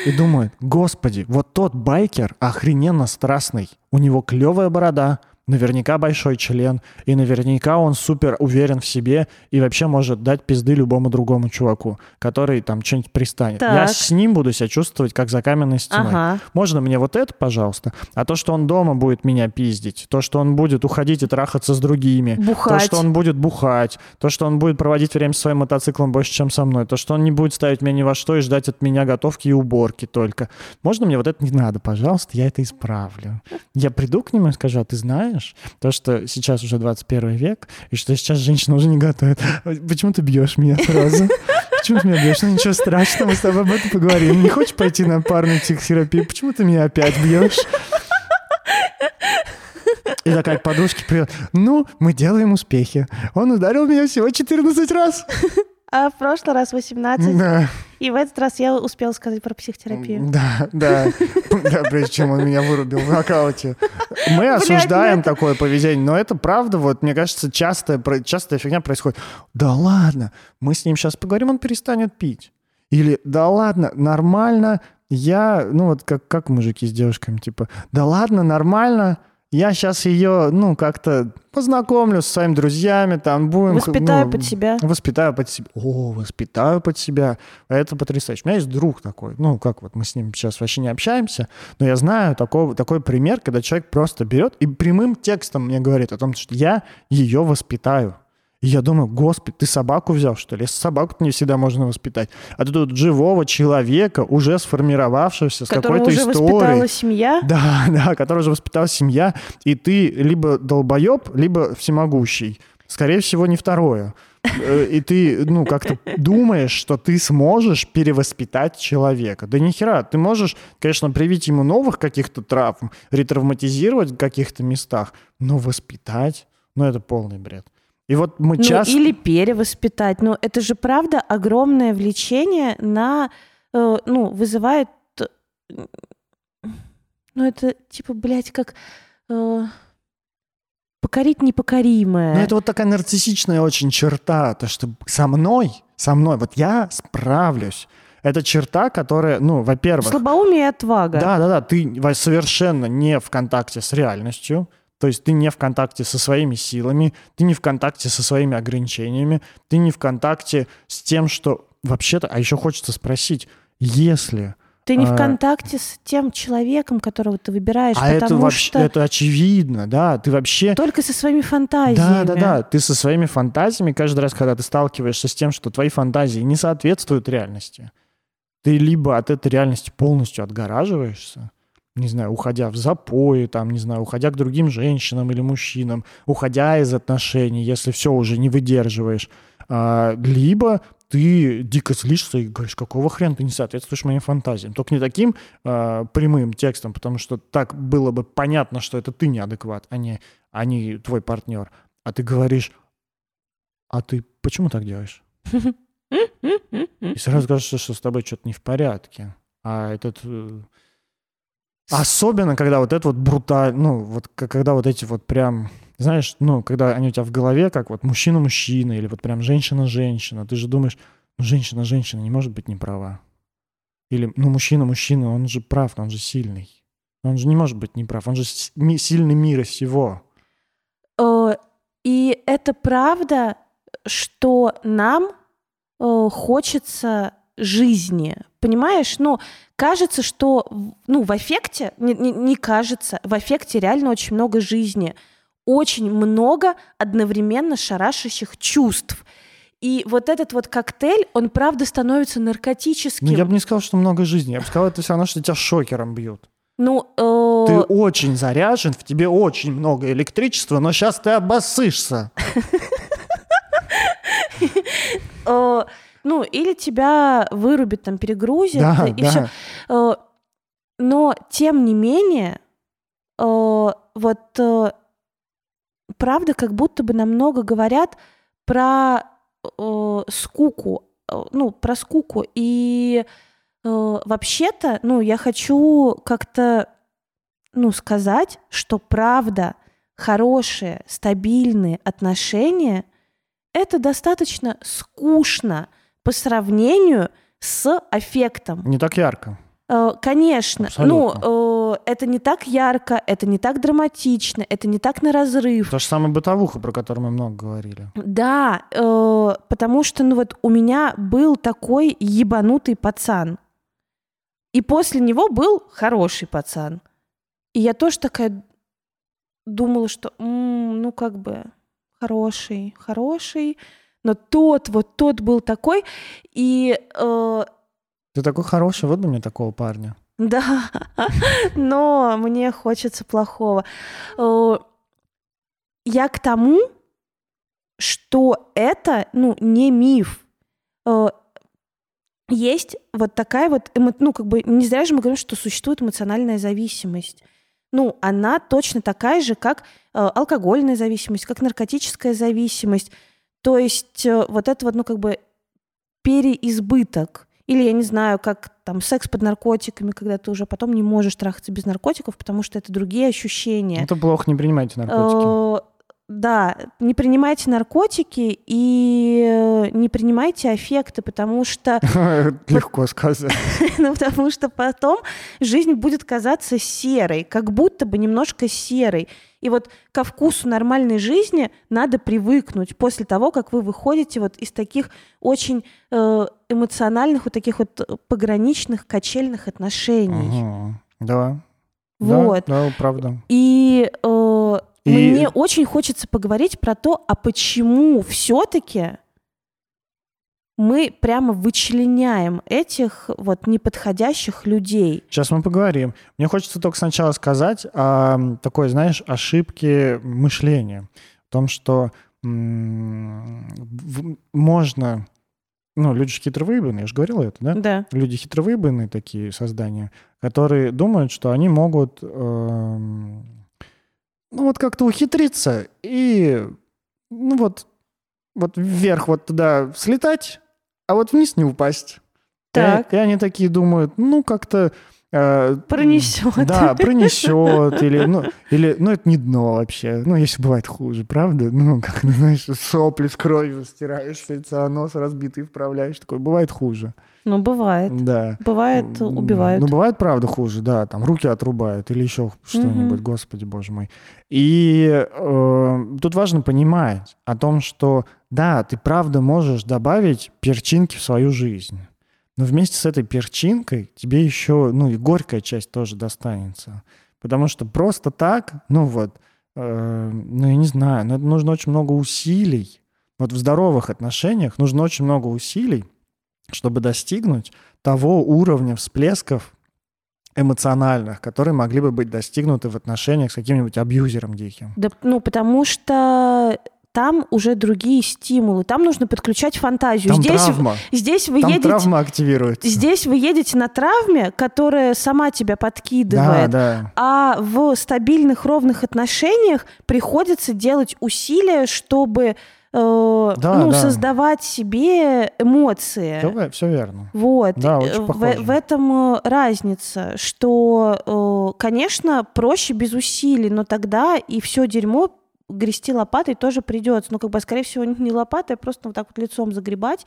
и думают, господи, вот тот байкер охрененно страстный, у него клевая борода, наверняка большой член, и наверняка он супер уверен в себе и вообще может дать пизды любому другому чуваку, который там что-нибудь пристанет. Так. Я с ним буду себя чувствовать, как за каменной стеной. Ага. Можно мне вот это, пожалуйста? А то, что он дома будет меня пиздить, то, что он будет уходить и трахаться с другими, Бухать. то, что он будет бухать, то, что он будет проводить время со своим мотоциклом больше, чем со мной, то, что он не будет ставить меня ни во что и ждать от меня готовки и уборки только. Можно мне вот это не надо, пожалуйста, я это исправлю. Я приду к нему и скажу, а ты знаешь, то, что сейчас уже 21 век, и что сейчас женщина уже не готовит. Почему ты бьешь меня сразу? Почему ты меня бьешь? Ну ничего страшного, мы с тобой об этом поговорим. Не хочешь пойти на парную психотерапию? Почему ты меня опять бьешь? И такая к подружке привет. Ну, мы делаем успехи. Он ударил меня всего 14 раз. А в прошлый раз 18. Да, И в этот раз я успела сказать про психотерапию. да, да. Да, прежде чем он меня вырубил в нокауте. Мы осуждаем такое поведение, но это правда, вот, мне кажется, частая, частая фигня происходит. Да ладно, мы с ним сейчас поговорим, он перестанет пить. Или да ладно, нормально, я, ну вот как, как мужики с девушками, типа, да ладно, нормально, я сейчас ее, ну, как-то познакомлю со своими друзьями, там будем... Воспитаю ну, под себя. Воспитаю под себя. О, воспитаю под себя. Это потрясающе. У меня есть друг такой. Ну, как вот мы с ним сейчас вообще не общаемся, но я знаю такой, такой пример, когда человек просто берет и прямым текстом мне говорит о том, что я ее воспитаю. И я думаю, господи, ты собаку взял, что ли? Если собаку не всегда можно воспитать. А ты тут живого человека, уже сформировавшегося, с Которого какой-то уже историей. воспитала семья. Да, да, который уже воспитала семья, и ты либо долбоеб, либо всемогущий. Скорее всего, не второе. Э, И ты, ну, как-то думаешь, что ты сможешь перевоспитать человека. Да ни хера, ты можешь, конечно, привить ему новых каких-то травм, ретравматизировать в каких-то местах, но воспитать, ну, это полный бред. И вот мы Ну, часто... или перевоспитать. Но это же правда огромное влечение на, э, ну, вызывает, ну, это типа, блядь, как э, покорить непокоримое. Ну, это вот такая нарциссичная очень черта, то, что со мной, со мной, вот я справлюсь. Это черта, которая, ну, во-первых... Слабоумие и отвага. Да, да, да, ты совершенно не в контакте с реальностью, то есть ты не в контакте со своими силами, ты не в контакте со своими ограничениями, ты не в контакте с тем, что вообще-то, а еще хочется спросить, если, Ты не в А, контакте с тем человеком, которого ты выбираешь, а это потому вообще, что это очевидно, да, ты вообще только со своими фантазиями. Да, да, да. Ты со своими фантазиями каждый раз, когда ты сталкиваешься с тем, что твои фантазии не соответствуют реальности, ты либо от этой реальности полностью отгораживаешься, не знаю, уходя в запои, там, не знаю, уходя к другим женщинам или мужчинам, уходя из отношений, если все уже не выдерживаешь, а, либо ты дико злишься и говоришь, какого хрена ты не соответствуешь моим фантазиям. Только не таким а, прямым текстом, потому что так было бы понятно, что это ты неадекват, а не, а не твой партнер. А ты говоришь, а ты почему так делаешь? И сразу кажется, что с тобой что-то не в порядке. А этот... Особенно, когда вот это вот брутально, ну, вот когда вот эти вот прям, знаешь, ну, когда они у тебя в голове, как вот мужчина-мужчина или вот прям женщина-женщина, ты же думаешь, ну, женщина-женщина не может быть не права. Или, ну, мужчина-мужчина, он же прав, он же сильный. Он же не может быть не прав, он же сильный мира всего. Э, И это правда, что нам э, хочется жизни. Понимаешь? Ну, кажется, что ну, в аффекте, не, не- не кажется, в аффекте реально очень много жизни. Очень много одновременно шарашащих чувств. И вот этот вот коктейль, он правда становится наркотическим. Ну, я бы не сказал, что много жизни. Я бы сказал, это все равно, что тебя шокером бьют. Ну, э, Ты очень заряжен, в тебе очень много электричества, но сейчас ты обоссышься. ну, или тебя вырубит, там, перегрузит, Да, и да. все. Э, Но, тем не менее, э, вот, э, правда, как будто бы намного говорят про скуку, ну, про скуку. И вообще-то, ну, я хочу как-то, ну, сказать, что правда, хорошие, стабильные отношения — это достаточно скучно по сравнению с аффектом. Не так ярко. Э, Конечно, Абсолютно. ну, это не так ярко, это не так драматично, это не так на разрыв. То же самое бытовуха, про которую мы много говорили. Да, э, потому что, ну вот, у меня был такой ебанутый пацан. И после него был хороший пацан. И я тоже такая думала, что, «М, ну, как бы, хороший, хороший. Но тот, вот тот был такой. И э, Ты такой хороший, вот бы мне такого парня. Да, но мне хочется плохого. Э, Я к тому, что это, ну, не миф. Э, Есть вот такая вот, эмо- ну, как бы, не зря же мы говорим, что существует эмоциональная зависимость. Ну, она точно такая же, как э, алкогольная зависимость, как наркотическая зависимость. То есть э, вот это вот, ну, как бы переизбыток. Или, я не знаю, как там секс под наркотиками, когда ты уже потом не можешь трахаться без наркотиков, потому что это другие ощущения. Это плохо, не принимайте наркотики. Э, Да, не принимайте наркотики и э, не принимайте аффекты, потому что, Легко сказать. ну, потому что потом жизнь будет казаться серой, как будто бы немножко серой. И вот ко вкусу нормальной жизни надо привыкнуть после того, как вы выходите вот из таких очень э, эмоциональных, вот таких вот пограничных, качельных отношений. Да. Вот. Да, да, правда. И, э, И- мне очень хочется поговорить про то, а почему все-таки мы прямо вычленяем этих вот неподходящих людей. Сейчас мы поговорим. Мне хочется только сначала сказать о такой, знаешь, ошибке мышления. В том, что можно... Ну, люди же хитровыебанные, я же говорил это, да? Да. Люди хитровыебанные такие создания, которые думают, что они могут эм, ну вот как-то ухитриться и ну вот, вот вверх вот туда слетать, а вот вниз не упасть. Так. И, и они такие думают, ну как-то... э, Пронесет. Да, пронесет. Или, ну, или, ну, это не дно вообще. Ну, если бывает хуже, правда? Ну, как, знаешь, сопли с кровью стираешь с лица, нос разбитый вправляешь. Такое бывает хуже. Ну, бывает. Да. Бывает, убивают. Ну, бывает, правда, хуже, да, там руки отрубают или еще что-нибудь, Мгм. господи, боже мой. И э, тут важно понимать о том, что, да, ты правда можешь добавить перчинки в свою жизнь, но вместе с этой перчинкой тебе еще, ну, и горькая часть тоже достанется. Потому что просто так, ну вот, э, ну, я не знаю, но это нужно очень много усилий. Вот в здоровых отношениях нужно очень много усилий, чтобы достигнуть того уровня всплесков эмоциональных, которые могли бы быть достигнуты в отношениях с каким-нибудь абьюзером диким. Да, ну, потому что там уже другие стимулы. Там нужно подключать фантазию. Там здесь, травма. здесь вы Там едете... травма активируется. Здесь вы едете на травме, которая сама тебя да, подкидывает. да. А в стабильных, ровных отношениях приходится делать усилия, чтобы э, Да, ну, да. создавать себе эмоции. Все, верно. Вот. Да, Э, очень в, похоже. в этом э, разница, что, э, конечно, проще без усилий, но тогда и все дерьмо грести лопатой тоже придется. Ну, как бы, скорее всего, не лопатой, а просто вот так вот лицом загребать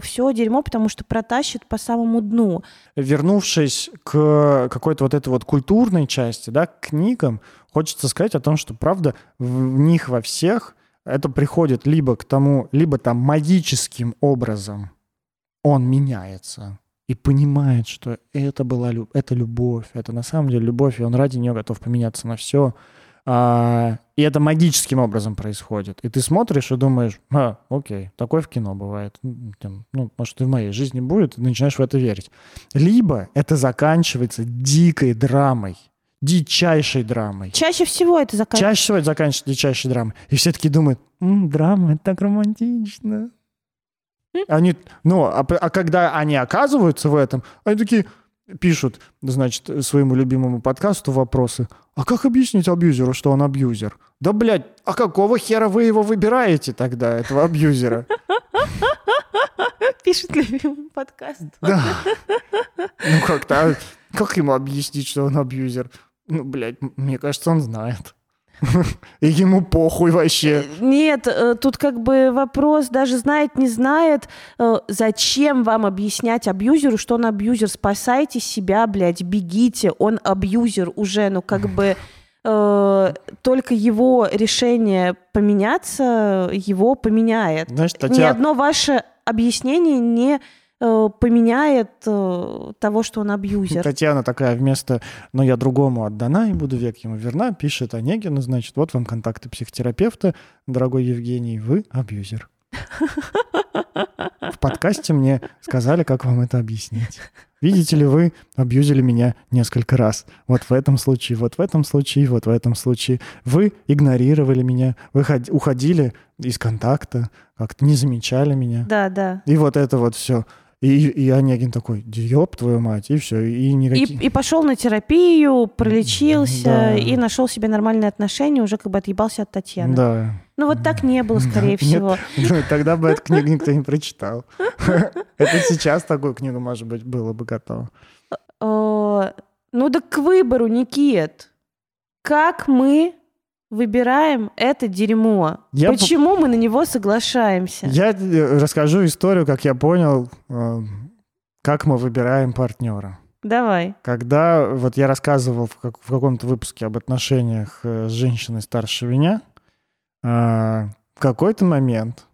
все дерьмо, потому что протащит по самому дну. Вернувшись к какой-то вот этой вот культурной части, да, к книгам, хочется сказать о том, что, правда, в них во всех это приходит либо к тому, либо там магическим образом он меняется и понимает, что это была лю- это любовь, это на самом деле любовь, и он ради нее готов поменяться на все. А, и это магическим образом происходит. И ты смотришь и думаешь, а, окей, такое в кино бывает. Ну, может, и в моей жизни будет, и начинаешь в это верить. Либо это заканчивается дикой драмой, дичайшей драмой. Чаще всего это заканчивается. Чаще всего это заканчивается дичайшей драмой. И все таки думают, «М, драма, это так романтично. Они, ну, а, а когда они оказываются в этом, они такие, пишут, значит, своему любимому подкасту вопросы. А как объяснить абьюзеру, что он абьюзер? Да, блядь, а какого хера вы его выбираете тогда, этого абьюзера? Пишет любимый подкаст. Да. Ну как-то, а как ему объяснить, что он абьюзер? Ну, блядь, мне кажется, он знает. И ему похуй вообще. Нет, э, тут как бы вопрос даже знает, не знает. Э, Зачем вам объяснять абьюзеру, что он абьюзер? Спасайте себя, блядь, бегите. Он абьюзер уже, ну как бы э, только его решение поменяться, его поменяет. Знаешь, Ни Татьяна, одно ваше объяснение не э, поменяет э, того, что он абьюзер. Татьяна такая вместо «но я другому отдана и буду век ему верна» пишет Онегину, значит, вот вам контакты психотерапевта, дорогой Евгений, вы абьюзер. В подкасте мне сказали, как вам это объяснить. Видите ли, вы абьюзили меня несколько раз. Вот в этом случае, вот в этом случае, вот в этом случае. Вы игнорировали меня, вы ход- уходили из контакта, как-то не замечали меня. Да, да. И вот это вот все. И, и Онегин такой, ёб твою мать, и все, и И, никаких... и пошел на терапию, пролечился Да. и нашел себе нормальные отношения, уже как бы отъебался от Татьяны. Да. Ну вот так не было, скорее Нет. всего. Ну, Тогда бы эту книгу никто не прочитал. Это сейчас такую книгу, может быть, было бы готово. Э, Ну да к выбору, Никит. Как мы выбираем это дерьмо? Я по- Почему мы на него соглашаемся? Я э, расскажу историю, как я понял, э, как мы выбираем партнера. Давай. Когда вот я рассказывал в, как- в каком-то выпуске об отношениях э, с женщиной старше меня, э, в какой-то момент,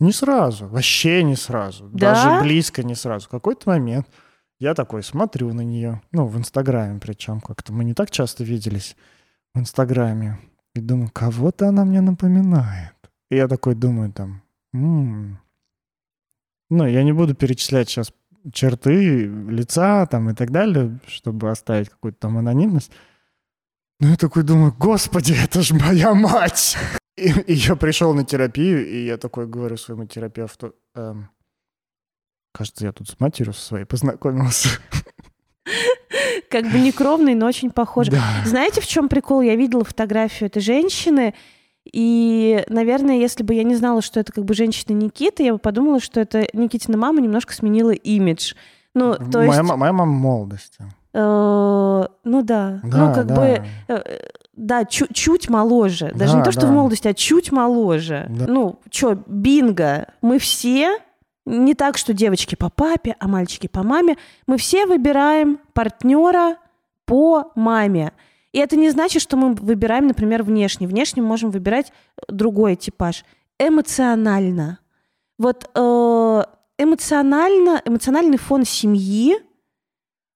не сразу, вообще не сразу, Да? даже близко не сразу, в какой-то момент я такой смотрю на нее, ну, в Инстаграме причем, как-то мы не так часто виделись в Инстаграме, и думаю, кого-то она мне напоминает. И я такой думаю там, «М, ну, я не буду перечислять сейчас черты лица там и так далее, чтобы оставить какую-то там анонимность. Но я такой думаю, господи, это же моя мать! И, и я пришел на терапию, и я такой говорю своему терапевту, «Эм, кажется, я тут с матерью своей познакомился. Как бы не кровный, но очень похож. Да. Знаете, в чем прикол? Я видела фотографию этой женщины, и, наверное, если бы я не знала, что это как бы женщина Никиты, я бы подумала, что это Никитина мама немножко сменила имидж. Ну, то моя, есть, моя мама молодости. э, ну да, ну Да, как да. бы, э, э, да, чу- чуть моложе. Даже Да, не то, что да. в молодости, а чуть моложе. Да. Ну, что, бинго, мы все, не так, что девочки по папе, а мальчики по маме, мы все выбираем партнера по маме. И это не значит, что мы выбираем, например, внешне. Внешне мы можем выбирать другой типаж. Эмоционально. Вот э, эмоционально, эмоциональный фон семьи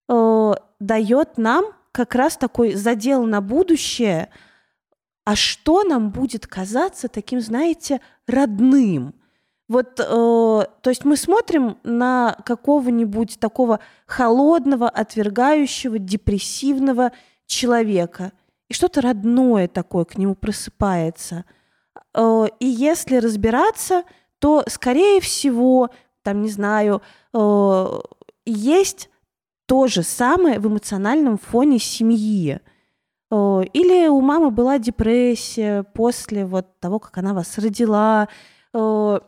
э, дает нам как раз такой задел на будущее, а что нам будет казаться таким, знаете, родным. Вот, э, то есть мы смотрим на какого-нибудь такого холодного, отвергающего, депрессивного человека, и что-то родное такое к нему просыпается. Э, и если разбираться, то, скорее всего, там, не знаю, э, есть то же самое в эмоциональном фоне семьи. Э, Или у мамы была депрессия после вот того, как она вас родила. Э,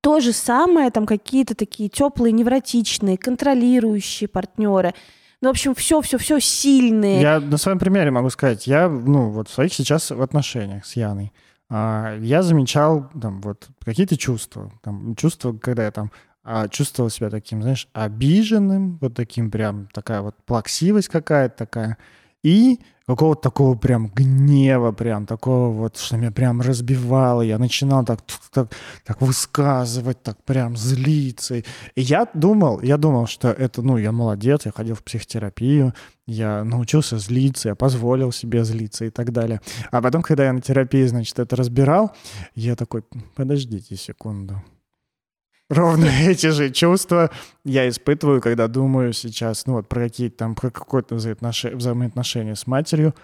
То же самое, там какие-то такие теплые, невротичные, контролирующие партнеры. Ну, в общем, все-все-все сильные. Я на своем примере могу сказать, я, ну, вот в своих сейчас в отношениях с Яной, а, я замечал там вот какие-то чувства, там чувства, когда я там а, чувствовал себя таким, знаешь, обиженным, вот таким прям, такая вот плаксивость какая-то такая, и какого-то такого прям гнева, прям такого вот, что меня прям разбивало, я начинал так, так, так высказывать, так прям злиться. И я думал, я думал, что это, ну, я молодец, я ходил в психотерапию, я научился злиться, я позволил себе злиться и так далее. А потом, когда я на терапии, значит, это разбирал, я такой, подождите секунду. Ровно эти же чувства я испытываю, когда думаю сейчас, ну вот про какие-то там, про какое-то взаимоотнош- взаимоотношения с матерью,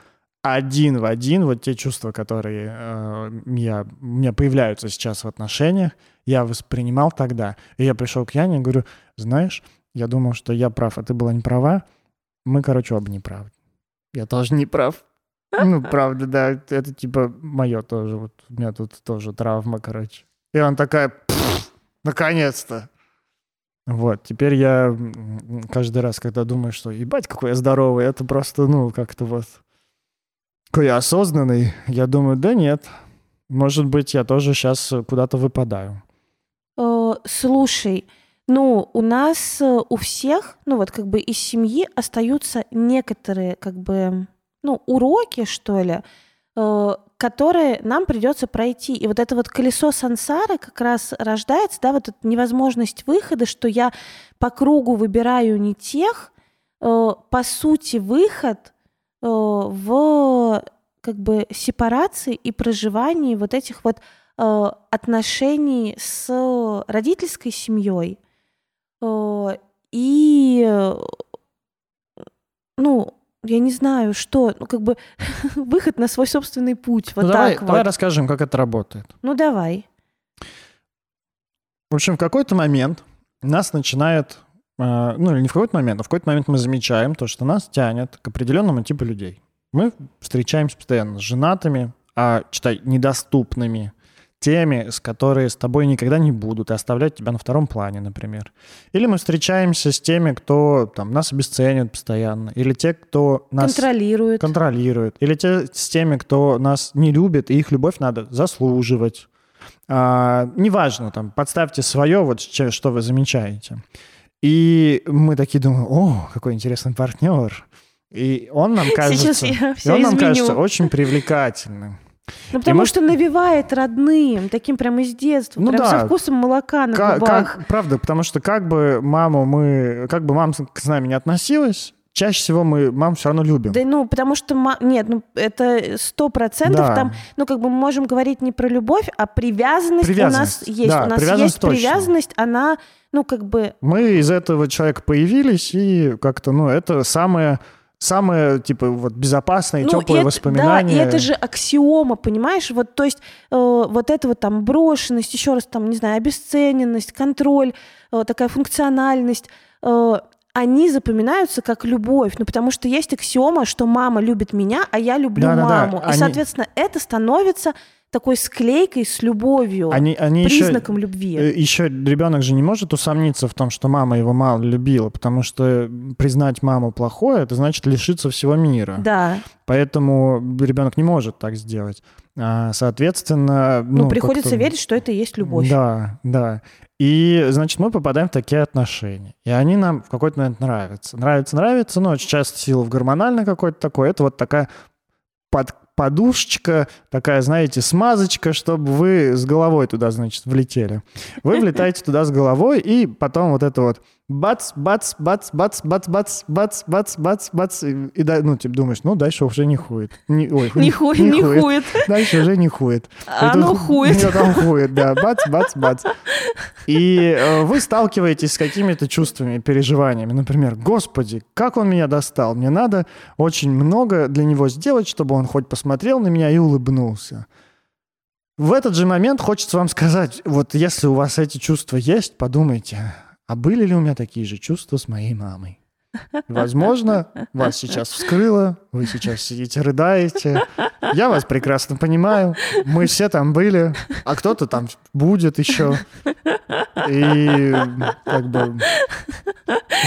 один в один вот те чувства, которые э, я, у меня появляются сейчас в отношениях, я воспринимал тогда. И я пришел к Яне и говорю, знаешь, Я думал, что я прав, а ты была не права. Мы, короче, оба не правы. Я тоже не прав. Ну, правда, да, это, типа мое тоже. Вот у меня тут тоже травма, короче. И он такая, «Пф, наконец-то. Вот, теперь я каждый раз, когда думаю, что ебать, какой я здоровый, это просто, ну, как-то вот какой я осознанный, я думаю, да нет, может быть, я тоже сейчас куда-то выпадаю. Э, слушай, ну, у нас э, у всех, ну вот как бы из семьи остаются некоторые как бы, ну, уроки, что ли, которые нам придется пройти. И вот это вот колесо сансары как раз рождается, да, вот эта невозможность выхода, что я по кругу выбираю не тех, э, по сути, выход э, в как бы сепарации и проживании вот этих вот э, отношений с родительской семьей. Э, И, э, ну, я не знаю, что, ну, как бы выход на свой собственный путь. Вот ну, давай, так давай вот. расскажем, как это работает. Ну, давай. В общем, в какой-то момент нас начинает, э, ну или не в какой-то момент, а в какой-то момент мы замечаем то, что нас тянет к определенному типу людей. Мы встречаемся постоянно с женатыми, а, читай, недоступными, теми, с которые с тобой никогда не будут и оставлять тебя на втором плане, например. Или мы встречаемся с теми, кто там, нас обесценивает постоянно, или те, кто нас Контролирует. контролирует, или те, с теми, кто нас не любит, и их любовь надо заслуживать. А, неважно, там, подставьте свое, вот что вы замечаете. И мы такие думаем, о, какой интересный партнер. И он нам кажется, и он нам изменю. кажется очень привлекательным. Ну, потому мы- что навевает родным, таким прям из детства, Ну прям да. со вкусом молока на Ка- губах. как- правда, потому что как бы маму мы, как бы мама с нами не относилась, чаще всего мы маму все равно любим. Да, ну, потому что, ма- нет, ну, это сто процентов Да. там, ну, как бы мы можем говорить не про любовь, а привязанность, у нас Привязанность. есть. Да, у нас привязанность есть точно. привязанность, она, ну, как бы, Мы из этого человека появились, и как-то, ну, это самое, самое, типа, вот безопасное и ну, теплое это- воспоминание. Да, и это же аксиома, понимаешь? Вот, то есть э, вот эта вот там брошенность, еще раз там, не знаю, обесцененность, контроль, э, такая функциональность, э, они запоминаются как любовь, ну потому что есть аксиома, что мама любит меня, а я люблю Да-да-да, маму. И, они- соответственно, это становится такой склейкой с любовью, Они, они признаком еще, любви. еще ребенок же не может усомниться в том, что мама его мало любила, потому что признать маму плохое, это значит лишиться всего мира. Да, Поэтому ребенок не может так сделать. А, соответственно, ну, ну, приходится верить, что это и есть любовь. Да, да. И, значит, мы попадаем в такие отношения. И они нам в какой-то момент нравятся. Нравится, нравится, но очень часто сила в гормональной какой-то такой. Это вот такая под, подушечка, такая, знаете, смазочка, чтобы вы с головой туда, значит, влетели. Вы влетаете туда с головой, и потом вот это вот бац, бац, бац, бац, бац, бац, бац, бац, бац, бац, и, да- ну, типа, думаешь, ну, дальше уже не хует. Не, ой, Не хует, не хует. Дальше уже не хует. А оно хует. Нет, он хует, да. Бац, бац, бац. И э, вы сталкиваетесь с какими-то чувствами, переживаниями. Например, господи, как он меня достал. Мне надо очень много для него сделать, чтобы он хоть посмотрел на меня и улыбнулся. В этот же момент хочется вам сказать, вот если у вас эти чувства есть, подумайте, а были ли у меня такие же чувства с моей мамой? Возможно, вас сейчас вскрыло, вы сейчас сидите, рыдаете. Я вас прекрасно понимаю. Мы все там были, а кто-то там будет еще. И как бы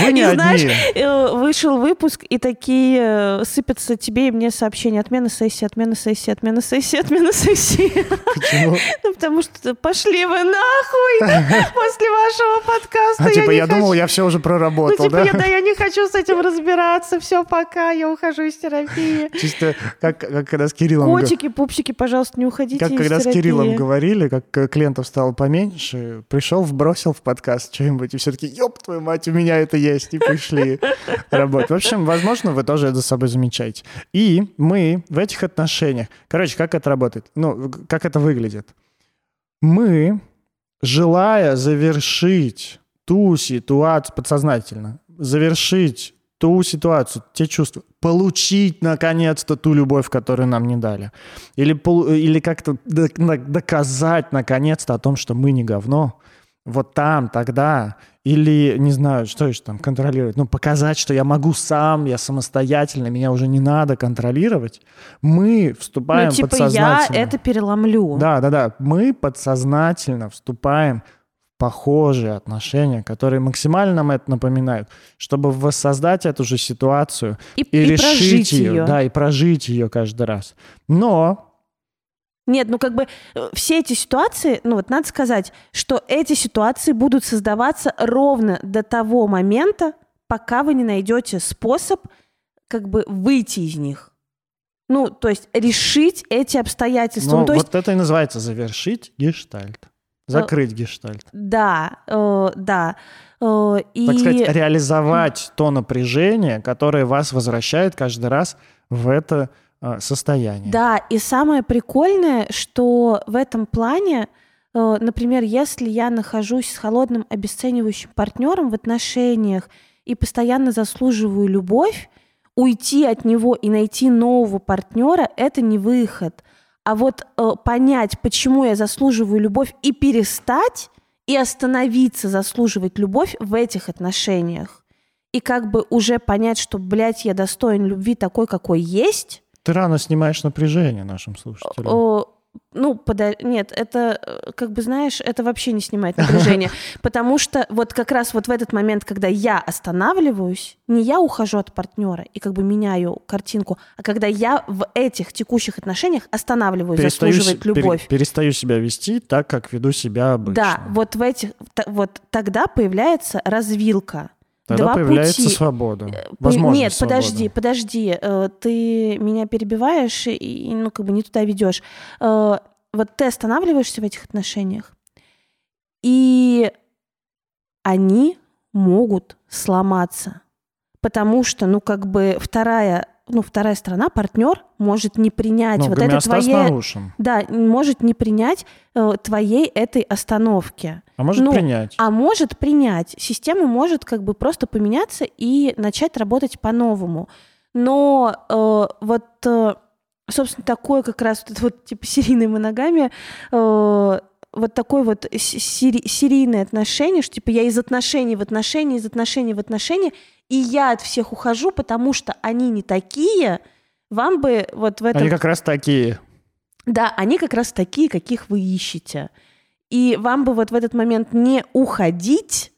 вы не И одни. знаешь, Э, Вышел выпуск, и такие э, сыпятся тебе и мне сообщения. Отмена сессии, отмена сессии, отмена сессии, отмена сессии. Почему? Ну, потому что пошли вы нахуй после вашего подкаста. А типа я думал, хочу- я все уже Ну, проработал, типа, да? я, да, я не хочу с этим разбираться. Все, пока, я ухожу из терапии. Чисто как, как когда с Кириллом... Котики, пупсики, пожалуйста, не уходите Как когда с терапии. Кириллом говорили, как клиентов стало поменьше, пришел, вбросил в подкаст что-нибудь, и все таки ёб твою мать, у меня это есть, и пришли работать. В общем, возможно, вы тоже это за собой замечаете. И мы в этих отношениях... Короче, как это работает? Ну, как это выглядит? Мы, желая завершить ту ситуацию подсознательно, завершить ту ситуацию, те чувства, получить наконец-то ту любовь, которую нам не дали. Или, или как-то доказать наконец-то о том, что мы не говно, вот там, тогда, или, не знаю, что еще там контролировать, ну, показать, что я могу сам, я самостоятельно, меня уже не надо контролировать, мы вступаем ну, типа подсознательно. я это переломлю. Да, да, да. Мы подсознательно вступаем в похожие отношения, которые максимально нам это напоминают, чтобы воссоздать эту же ситуацию И, и, и решить ее, ее. да, и прожить ее каждый раз. Но Нет, ну как бы э, все эти ситуации, ну вот надо сказать, что эти ситуации будут создаваться ровно до того момента, пока вы не найдете способ как бы выйти из них. Ну, то есть решить эти обстоятельства. ну, Ну, то есть, вот это и называется завершить гештальт. Закрыть гештальт. да, э, да. Э, и... Так сказать, реализовать то напряжение, которое вас возвращает каждый раз в это э, состояние. Да, и самое прикольное, что в этом плане, э, например, если я нахожусь с холодным обесценивающим партнером в отношениях и постоянно заслуживаю любовь, уйти от него и найти нового партнера – это не выход. А вот э, понять, почему я заслуживаю любовь и перестать, и остановиться заслуживать любовь в этих отношениях. И как бы уже понять, что, блядь, я достоин любви такой, какой есть, Ты рано снимаешь напряжение нашим слушателям. Ну, пода- нет, это, э, как бы, знаешь, это вообще не снимает напряжение. Потому что вот как раз вот в этот момент, когда я останавливаюсь, не я ухожу от партнера и как бы меняю картинку, а когда я в этих текущих отношениях останавливаюсь Перестаю заслуживать се- пере- любовь. перестаю себя вести так, как веду себя обычно. Да, вот в этих, вот тогда появляется развилка. Тогда два появляется пути. свобода. По- Возможность Нет, свободы. подожди, подожди. э, Ты меня перебиваешь и, и, ну, как бы не туда ведешь. Э, Вот ты останавливаешься в этих отношениях, и они могут сломаться. Потому что, ну, как бы вторая, ну, вторая сторона, партнер, может не принять Ну, вот это гомеостаз твое... нарушен. Да, может не принять э, твоей этой остановки. А может Ну, принять. А может принять. Система может как бы просто поменяться и начать работать по-новому. Но э, вот, э, собственно, такое как раз вот вот типа серийной моногамия, э, вот такое вот сери- серийное отношение, что типа я из отношений в отношения, из отношений в отношения, и я от всех ухожу, потому что они не такие, вам бы вот в этом... Они как раз такие. Да, они как раз такие, каких вы ищете. И вам бы вот в этот момент не уходить,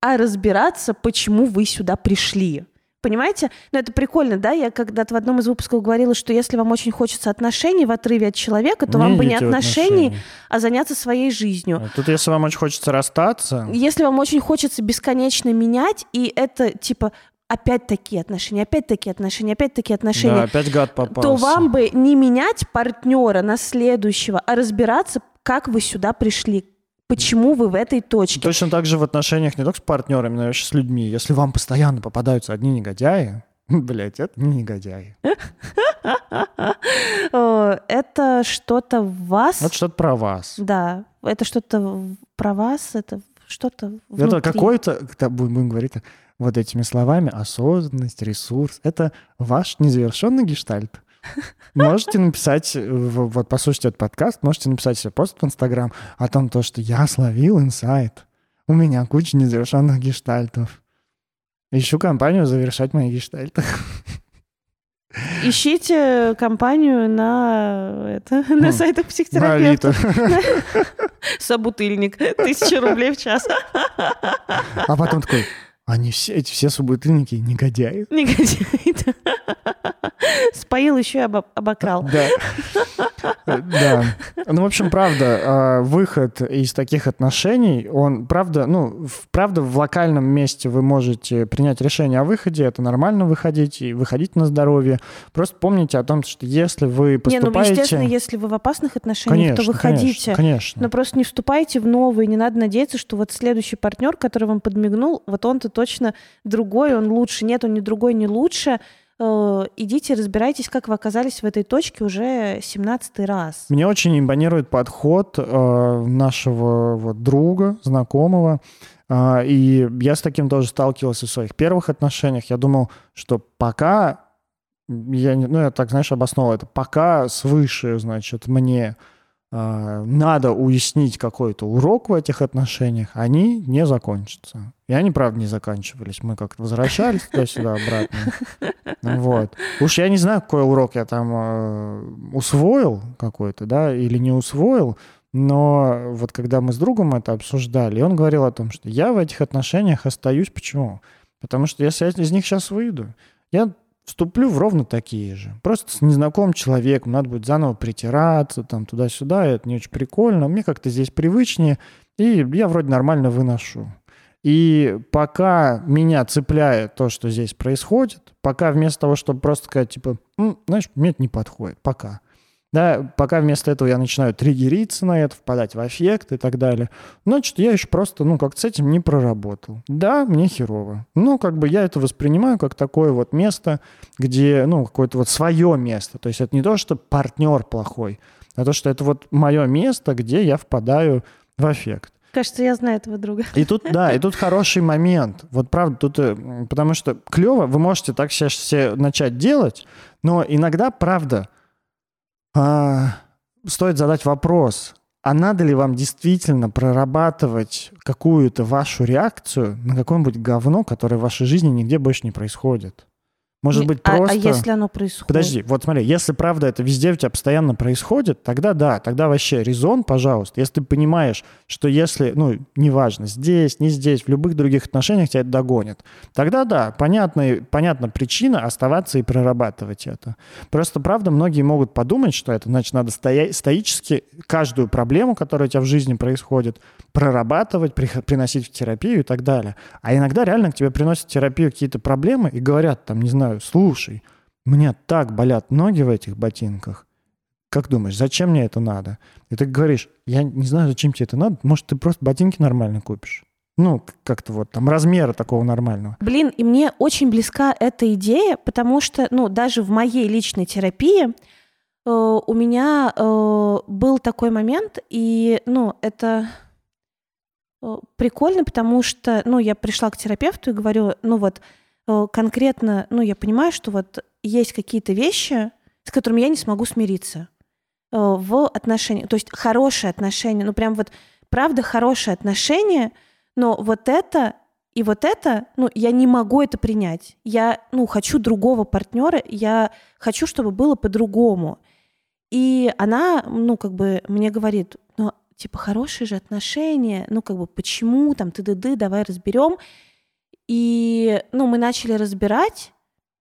а разбираться, почему вы сюда пришли. Понимаете? Ну, это прикольно, да? Я когда-то в одном из выпусков говорила, что если вам очень хочется отношений в отрыве от человека, то вам бы не отношений, отношения. а заняться своей жизнью. А Тут, если вам очень хочется расстаться, Если вам очень хочется бесконечно менять, и это типа опять такие отношения, опять такие отношения, опять такие отношения, да, опять гад попался. то вам бы не менять партнера на следующего, а разбираться, как вы сюда пришли, почему вы в этой точке. Точно так же в отношениях не только с партнерами, но и вообще с людьми. Если вам постоянно попадаются одни негодяи, блядь, это не негодяи. Это что-то в вас. Это что-то про вас. Да, это что-то про вас, это что-то. Это какой-то, будем говорить вот этими словами, осознанность, ресурс. Это ваш незавершенный гештальт. Можете написать, э, вот послушайте этот подкаст, можете написать себе пост в Инстаграм о том, то, что я словил инсайт. У меня куча незавершенных гештальтов. Ищу компанию завершать мои гештальты. Ищите компанию на, это, на Хм, сайтах психотерапевтов. Собутыльник. Тысяча рублей в час. А потом такой, они все, эти все собутыльники негодяи. Негодяй. да. Споил еще и обо- обокрал. Да. Да. Ну, в общем, правда, а, выход из таких отношений, он, правда, ну, правда, в локальном месте вы можете принять решение о выходе, это нормально выходить и выходить на здоровье. Просто помните о том, что если вы Не, ну, поступаете... естественно, если вы в опасных отношениях, то Конечно, выходите. конечно, конечно. Но просто не вступайте в новые, не надо надеяться, что вот следующий партнер, который вам подмигнул, вот он-то точно другой, он лучше. Нет, он не другой, не лучше. Э, Идите, разбирайтесь, как вы оказались в этой точке уже 17 раз. Мне очень импонирует подход э, нашего вот друга, знакомого. А, и я с таким тоже сталкивался в своих первых отношениях. Я думал, что пока, я, ну, я так, знаешь, обосновал это, пока свыше, значит, мне э, надо уяснить какой-то урок в этих отношениях, они не закончатся. И они, правда, не заканчивались. Мы как-то возвращались туда-сюда обратно. Вот. Уж я не знаю, какой урок я там э, усвоил какой-то, да, или не усвоил, но вот когда мы с другом это обсуждали, он говорил о том, что я в этих отношениях остаюсь. Почему? Потому что если я из них сейчас выйду, я вступлю в ровно такие же. Просто с незнакомым человеком надо будет заново притираться, там туда-сюда, это не очень прикольно. Мне как-то здесь привычнее, и я вроде нормально выношу. И пока меня цепляет то, что здесь происходит, пока вместо того, чтобы просто сказать, типа, знаешь, мне это не подходит, пока – да, пока вместо этого я начинаю триггериться на это, впадать в аффект и так далее. Значит, я еще просто, ну, как-то с этим не проработал. Да, мне херово. Но как бы я это воспринимаю как такое вот место, где, ну, какое-то вот свое место. То есть это не то, что партнер плохой, а то, что это вот мое место, где я впадаю в аффект. Кажется, я знаю этого друга. И тут, да, и тут хороший момент. Вот правда, тут, э, потому что клево, вы можете так сейчас все начать делать, но иногда, правда, а, стоит задать вопрос, а надо ли вам действительно прорабатывать какую-то вашу реакцию на какое-нибудь говно, которое в вашей жизни нигде больше не происходит? Может быть, а, просто... А если оно происходит? Подожди, вот смотри, если правда это везде у тебя постоянно происходит, тогда да, тогда вообще резон, пожалуйста. Если ты понимаешь, что если, ну, неважно, здесь, не здесь, в любых других отношениях тебя это догонит, тогда да, понятная, понятна причина оставаться и прорабатывать это. Просто, правда, многие могут подумать, что это, значит, надо стоя- стоически каждую проблему, которая у тебя в жизни происходит, прорабатывать, при- приносить в терапию и так далее. А иногда реально к тебе приносят терапию какие-то проблемы и говорят, там, не знаю, знаю, слушай, мне так болят ноги в этих ботинках. Как думаешь, зачем мне это надо? И ты говоришь, я не знаю, зачем тебе это надо. Может, ты просто ботинки нормально купишь. Ну, как-то вот там размера такого нормального. Блин, и мне очень близка эта идея, потому что, ну, даже в моей личной терапии э, у меня э, был такой момент, и, ну, это э, прикольно, потому что, ну, я пришла к терапевту и говорю, ну, вот, конкретно, ну, я понимаю, что вот есть какие-то вещи, с которыми я не смогу смириться э, в отношениях. То есть хорошие отношения, ну, прям вот правда хорошие отношения, но вот это и вот это, ну, я не могу это принять. Я, ну, хочу другого партнера, я хочу, чтобы было по-другому. И она, ну, как бы мне говорит, ну, типа, хорошие же отношения, ну, как бы, почему там, ты-ды-ды, давай разберем. И, ну, мы начали разбирать,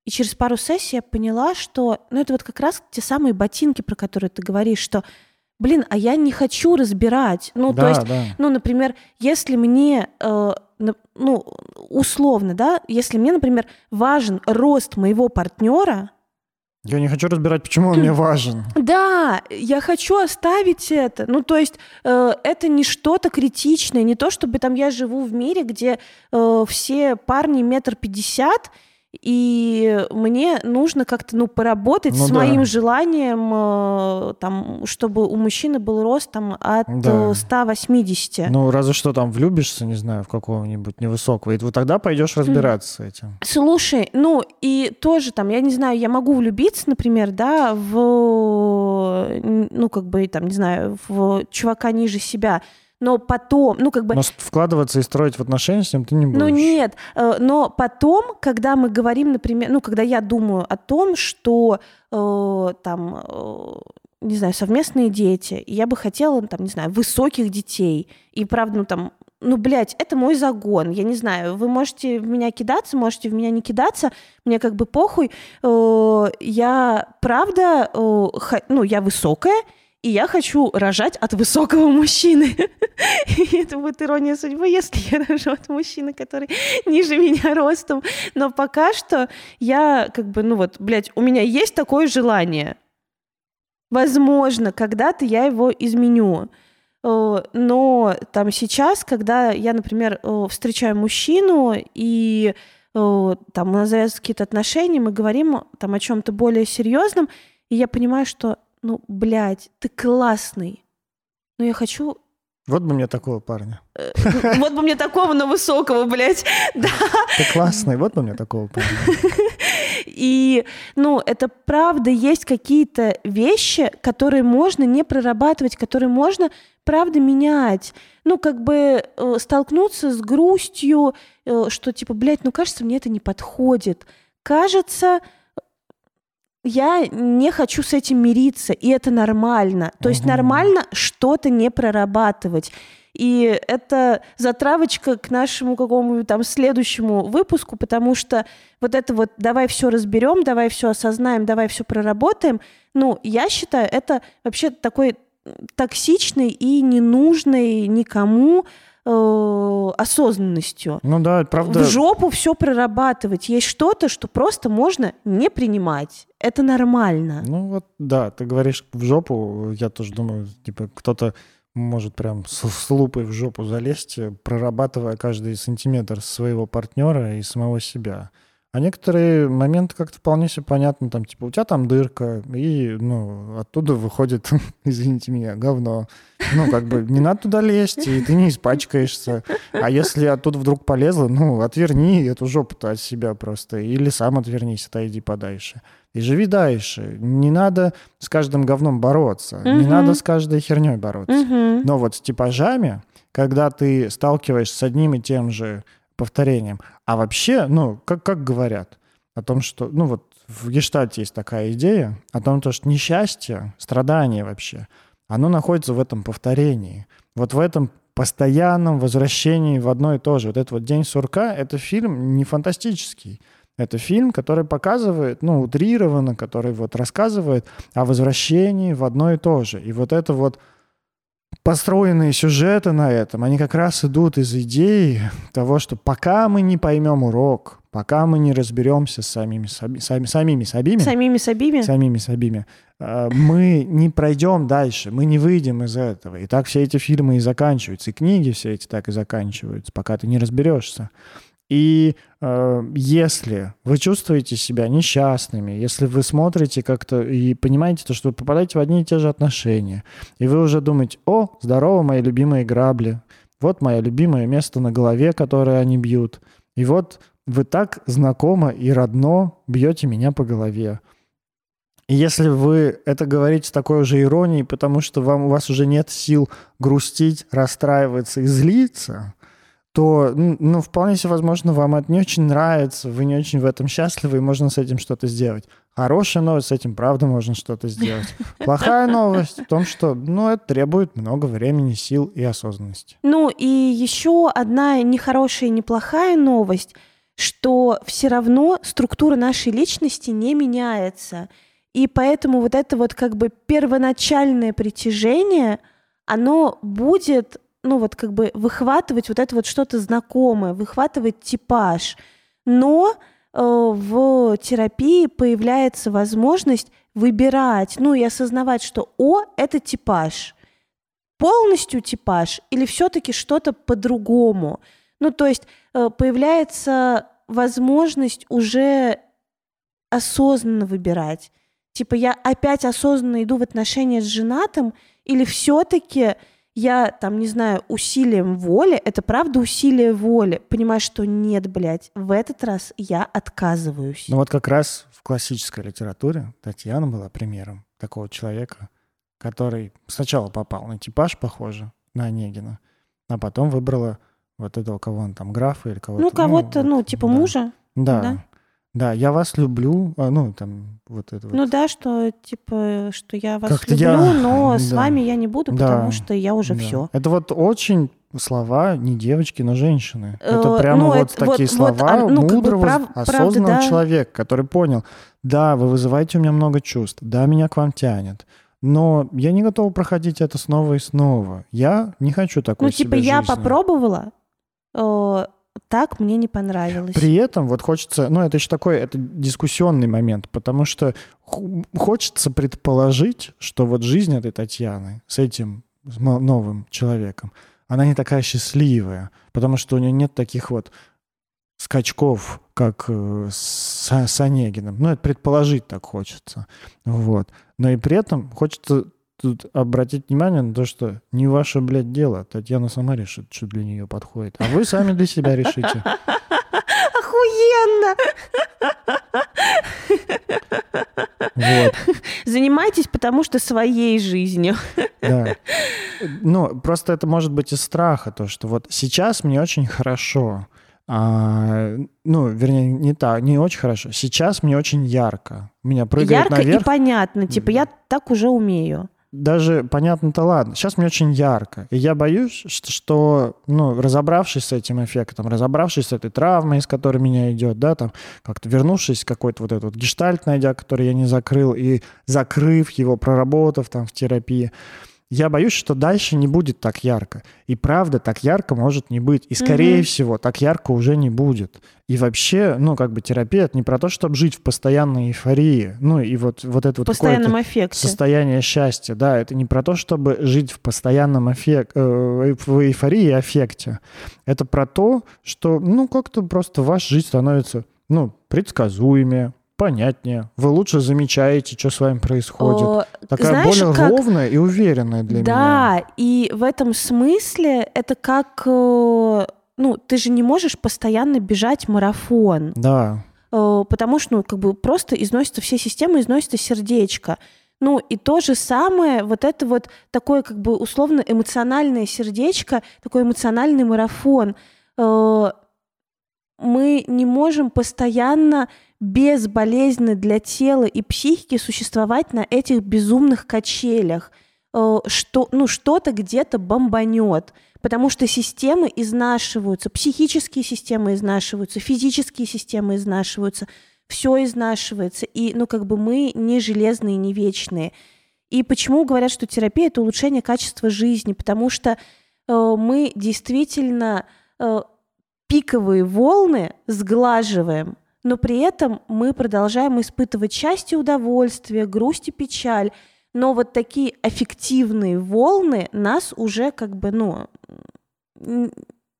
и через пару сессий я поняла, что, ну, это вот как раз те самые ботинки, про которые ты говоришь, что, блин, а я не хочу разбирать. Ну, да, то есть, да. ну, например, если мне, э, ну, условно, да, если мне, например, важен рост моего партнера, я не хочу разбирать, почему он мне важен. Да, я хочу оставить это. Ну, то есть э, это не что-то критичное, не то, чтобы там я живу в мире, где э, все парни метр пятьдесят, и мне нужно как-то, ну, поработать ну, с да. моим желанием, э, там, чтобы у мужчины был рост там от да. 180. Ну, разве что там влюбишься, не знаю, в какого-нибудь невысокого, и вот тогда пойдешь разбираться mm. с этим. Слушай, ну, и тоже там, я не знаю, я могу влюбиться, например, да, в, ну, как бы, там, не знаю, в чувака ниже себя, но потом, ну как бы... Но вкладываться и строить в отношения с ним ты не будешь. Ну нет, э, но потом, когда мы говорим, например, ну когда я думаю о том, что э, там, э, не знаю, совместные дети, и я бы хотела, там, не знаю, высоких детей, и правда, ну там, ну, блядь, это мой загон, я не знаю, вы можете в меня кидаться, можете в меня не кидаться, мне как бы похуй, э, я правда, э, ну, я высокая, и я хочу рожать от высокого мужчины. И это будет ирония судьбы, если я рожу от мужчины, который ниже меня ростом. Но пока что я как бы, ну вот, блядь, у меня есть такое желание. Возможно, когда-то я его изменю. Э, но там сейчас, когда я, например, э, встречаю мужчину и э, там у нас завязываются какие-то отношения, мы говорим там о чем-то более серьезном, и я понимаю, что ну, блядь, ты классный. Но я хочу... Вот бы мне такого парня. Э, вот бы мне такого, но высокого, блядь. Да. Ты классный, вот бы мне такого парня. И, ну, это правда, есть какие-то вещи, которые можно не прорабатывать, которые можно, правда, менять. Ну, как бы э, столкнуться с грустью, э, что типа, блядь, ну, кажется, мне это не подходит. Кажется, я не хочу с этим мириться, и это нормально. То есть нормально что-то не прорабатывать. И это затравочка к нашему какому-нибудь там следующему выпуску, потому что вот это вот давай все разберем, давай все осознаем, давай все проработаем, ну, я считаю, это вообще такой токсичный и ненужный никому э, осознанностью. Ну да, правда. В жопу все прорабатывать. Есть что-то, что просто можно не принимать. Это нормально. Ну вот, да, ты говоришь в жопу, я тоже думаю, типа, кто-то может прям с, с лупой в жопу залезть, прорабатывая каждый сантиметр своего партнера и самого себя. А некоторые моменты как-то вполне себе понятны, там, типа, у тебя там дырка, и, ну, оттуда выходит, извините меня, говно. Ну, как бы, не надо туда лезть, и ты не испачкаешься. А если оттуда вдруг полезло, ну, отверни эту жопу-то от себя просто, или сам отвернись, отойди подальше. И живи дальше. Не надо с каждым говном бороться, угу. не надо с каждой херней бороться. Угу. Но вот с типажами, когда ты сталкиваешься с одним и тем же повторением. А вообще, ну, как, как говорят о том, что, ну вот в гештальте есть такая идея о том, что несчастье, страдание вообще, оно находится в этом повторении. Вот в этом постоянном возвращении в одно и то же. Вот этот вот «День сурка» — это фильм не фантастический. Это фильм, который показывает, ну, утрированно, который вот рассказывает о возвращении в одно и то же. И вот это вот построенные сюжеты на этом, они как раз идут из идеи того, что пока мы не поймем урок, пока мы не разберемся с самими, сами, сами, самими собими, самими собими, самими собими, э, мы не пройдем дальше, мы не выйдем из этого. И так все эти фильмы и заканчиваются, и книги все эти так и заканчиваются, пока ты не разберешься. И э, если вы чувствуете себя несчастными, если вы смотрите как-то и понимаете, то, что вы попадаете в одни и те же отношения, и вы уже думаете, о, здорово, мои любимые грабли, вот мое любимое место на голове, которое они бьют, и вот вы так знакомо и родно бьете меня по голове. И если вы это говорите с такой же иронией, потому что вам, у вас уже нет сил грустить, расстраиваться и злиться, то, ну, вполне себе возможно, вам это не очень нравится, вы не очень в этом счастливы, и можно с этим что-то сделать. Хорошая новость, с этим правда можно что-то сделать. Плохая новость в том, что, ну, это требует много времени, сил и осознанности. Ну, и еще одна нехорошая и неплохая новость, что все равно структура нашей личности не меняется. И поэтому вот это вот как бы первоначальное притяжение, оно будет ну вот как бы выхватывать вот это вот что-то знакомое, выхватывать типаж. Но э, в терапии появляется возможность выбирать, ну и осознавать, что о, это типаж. Полностью типаж или все-таки что-то по-другому. Ну, то есть э, появляется возможность уже осознанно выбирать. Типа я опять осознанно иду в отношения с женатым, или все-таки я там, не знаю, усилием воли, это правда усилие воли, понимаешь, что нет, блядь, в этот раз я отказываюсь. Ну вот как раз в классической литературе Татьяна была примером такого человека, который сначала попал на типаж, похоже, на Онегина, а потом выбрала вот этого, кого он там, графа или кого-то. Ну, кого-то, ну, вот, типа да. мужа. Да. да. Да, я вас люблю, а, ну, там, вот это Ну вот. да, что, типа, что я вас Как-то люблю, я... но да. с вами я не буду, да. потому что я уже да. все. Это вот очень слова не девочки, но женщины. Это э, прямо ну, вот это, такие вот, слова вот, ну, мудрого, как бы прав, осознанного правда, да. человека, который понял, да, вы вызываете у меня много чувств, да, меня к вам тянет, но я не готова проходить это снова и снова. Я не хочу такой Ну, типа, я попробовала, э, так мне не понравилось. При этом вот хочется, ну это еще такой, это дискуссионный момент, потому что хочется предположить, что вот жизнь этой Татьяны с этим новым человеком, она не такая счастливая, потому что у нее нет таких вот скачков, как э, с, с Онегиным. Ну, это предположить так хочется. Вот. Но и при этом хочется тут обратить внимание на то, что не ваше, блядь, дело. Татьяна сама решит, что для нее подходит. А вы сами для себя решите. Охуенно! Вот. Занимайтесь, потому что своей жизнью. Да. Ну, просто это может быть из страха, то, что вот сейчас мне очень хорошо, а, ну, вернее, не так, не очень хорошо. Сейчас мне очень ярко. Меня прыгает Ярко наверх. и понятно. Типа, я так уже умею. Даже понятно-то ладно. Сейчас мне очень ярко. И я боюсь, что, что, ну, разобравшись с этим эффектом, разобравшись с этой травмой, из которой меня идет, да, там, как-то вернувшись какой-то вот этот вот гештальт, найдя, который я не закрыл, и закрыв его, проработав там в терапии, я боюсь, что дальше не будет так ярко. И правда, так ярко может не быть. И, скорее Мгм. всего, так ярко уже не будет. И вообще, ну, как бы терапия — это не про то, чтобы жить в постоянной эйфории. Ну, и вот, вот это В вот постоянном эффекте. состояние счастья. Да, это не про то, чтобы жить в постоянном эффек- э, в эйфории и аффекте. Это про то, что, ну, как-то просто ваша жизнь становится, ну, предсказуемее, понятнее. Вы лучше замечаете, что с вами происходит. О, Такая знаешь, более как- ровная и уверенная для меня. Да, и в этом смысле это как... э, Ну, ты же не можешь постоянно бежать марафон. Да. Э, потому что, ну, как бы просто износятся все системы, износится сердечко. Ну, и то же самое, вот это вот такое, как бы, условно эмоциональное сердечко, такой эмоциональный марафон. Э, Мы не можем постоянно безболезненно для тела и психики существовать на этих безумных качелях. Э, Что, ну, что-то где-то бомбанет, потому что системы изнашиваются, психические системы изнашиваются, физические системы изнашиваются, все изнашивается, и, ну, как бы мы не железные, не вечные. И почему говорят, что терапия это улучшение качества жизни? Потому что э, мы действительно э, пиковые волны сглаживаем, но при этом мы продолжаем испытывать счастье, удовольствие, грусть и печаль. Но вот такие аффективные волны нас уже как бы, ну,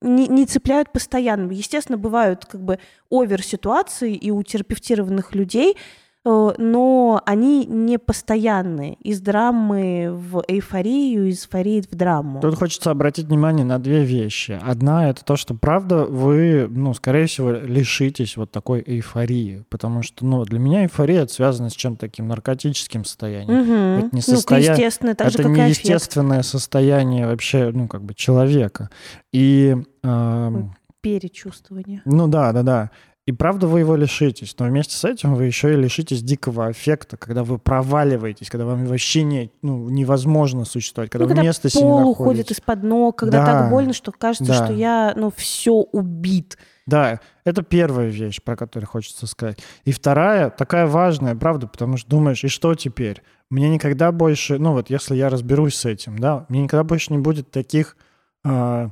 не, не цепляют постоянно. Естественно, бывают как бы овер-ситуации и у терапевтированных людей, но они не постоянные. Из драмы в эйфорию, из эйфории в драму. Тут хочется обратить внимание на две вещи. Одна — это то, что, правда, вы, ну, скорее всего, лишитесь вот такой эйфории. Потому что, ну, для меня эйфория связана с чем-то таким наркотическим состоянием. Мгм. это не Ну, состоя- естественно, так же, это как и не аффект. естественное состояние вообще, ну, как бы человека. И, эм, Перечувствование. ну да, да, да. И правда вы его лишитесь, но вместе с этим вы еще и лишитесь дикого аффекта, когда вы проваливаетесь, когда вам вообще не, ну, невозможно существовать, когда Ну, вы когда себе не пол находите. уходит из-под ног, когда Да. так больно, что кажется, Да. что я, ну, все убит. Да, это первая вещь, про которую хочется сказать. И вторая, такая важная, правда, потому что думаешь, и что теперь? Мне никогда больше, ну вот если я разберусь с этим, да, мне никогда больше не будет таких а,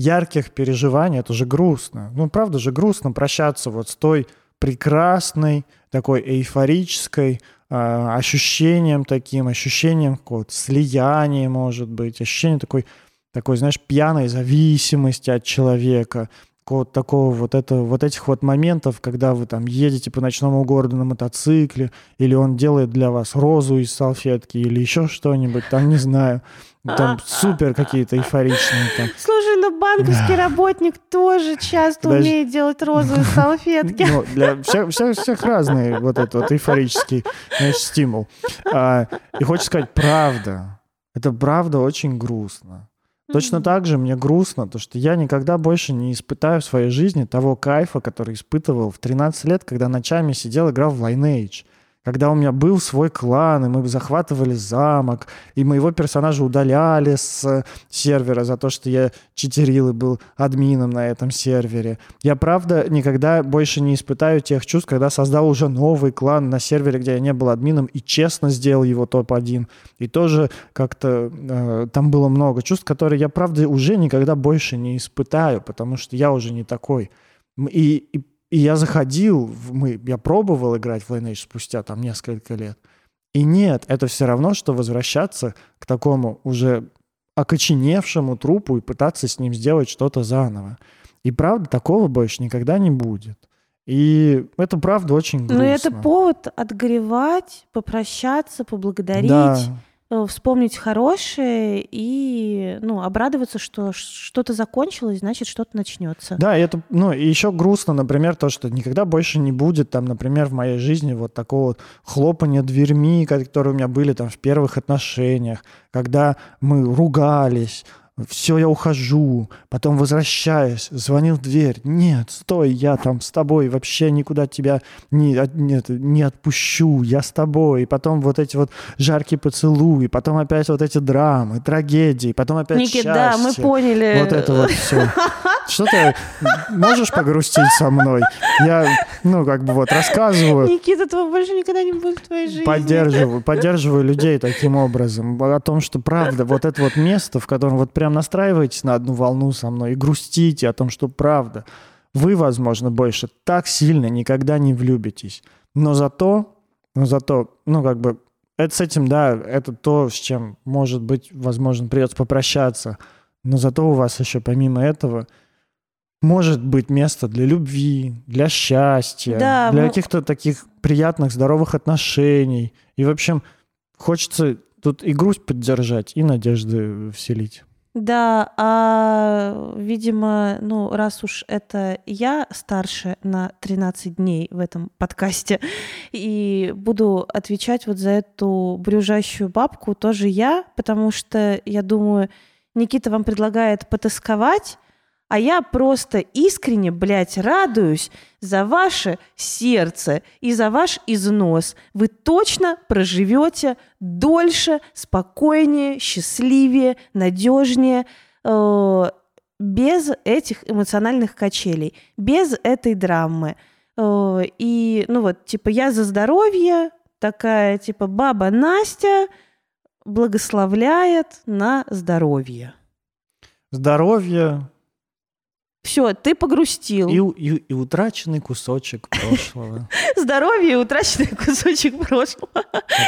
ярких переживаний, это же грустно. Ну, правда же грустно прощаться вот с той прекрасной, такой эйфорической а, ощущением таким, ощущением какого-то слияния, может быть, ощущение такой, такой, знаешь, пьяной зависимости от человека, какого-то такого вот этого, вот этих вот моментов, когда вы там едете по ночному городу на мотоцикле, или он делает для вас розу из салфетки, или еще что-нибудь, там, не знаю, там супер какие-то эйфоричные там. Слушай, ну банковский работник тоже часто Подожди. умеет делать розовые салфетки. Ну, для всех, всех, всех разный вот этот вот эйфорический знаешь, стимул. А, и хочется сказать, правда, это правда очень грустно. Точно так же мне грустно, то что я никогда больше не испытаю в своей жизни того кайфа, который испытывал в 13 лет, когда ночами сидел, играл в Lineage. Когда у меня был свой клан, и мы захватывали замок, и моего персонажа удаляли с э, сервера за то, что я читерил и был админом на этом сервере. Я, правда, никогда больше не испытаю тех чувств, когда создал уже новый клан на сервере, где я не был админом, и честно сделал его топ-1. И тоже как-то э, там было много чувств, которые я, правда, уже никогда больше не испытаю, потому что я уже не такой. И, и, и я заходил, в- мы, я пробовал играть в Lineage спустя там несколько лет. И нет, это все равно, что возвращаться к такому уже окоченевшему трупу и пытаться с ним сделать что-то заново. И правда, такого больше никогда не будет. И это правда очень грустно. Но это повод отгоревать, попрощаться, поблагодарить. Да, вспомнить хорошее и ну, обрадоваться, что что-то закончилось, значит, что-то начнется. Да, и это, ну, и еще грустно, например, то, что никогда больше не будет, там, например, в моей жизни вот такого вот хлопания дверьми, которые у меня были там в первых отношениях, когда мы ругались, все, я ухожу, потом возвращаюсь, звонил в дверь, нет, стой, я там с тобой, вообще никуда тебя не, нет, не отпущу, я с тобой, и потом вот эти вот жаркие поцелуи, потом опять вот эти драмы, трагедии, потом опять Никит, счастье. да, мы поняли. Вот это вот все. Что ты можешь погрустить со мной? Я, ну, как бы вот рассказываю. Никита, этого больше никогда не будет в твоей жизни. Поддерживаю, поддерживаю людей таким образом. О том, что правда, вот это вот место, в котором вот прям настраиваетесь на одну волну со мной и грустите о том, что правда. Вы, возможно, больше так сильно никогда не влюбитесь. Но зато, но зато, ну, как бы, это с этим, да, это то, с чем, может быть, возможно, придется попрощаться. Но зато у вас еще помимо этого может быть место для любви, для счастья, Да, для мы- каких-то таких приятных, здоровых отношений. И, в общем, хочется тут и грусть поддержать, и надежды вселить. Да, а, видимо, ну, раз уж это я старше на 13 дней в этом подкасте, и буду отвечать вот за эту брюжащую бабку тоже я, потому что, я думаю, Никита вам предлагает потасковать, а я просто искренне, блядь, радуюсь за ваше сердце и за ваш износ. Вы точно проживете дольше, спокойнее, счастливее, надежнее, э, без этих эмоциональных качелей, без этой драмы. Э, и, ну вот, типа, я за здоровье, такая, типа, баба Настя благословляет на здоровье. Здоровье Все, ты погрустил. и, и- и утраченный кусочек прошлого, Здоровье и утраченный кусочек прошлого.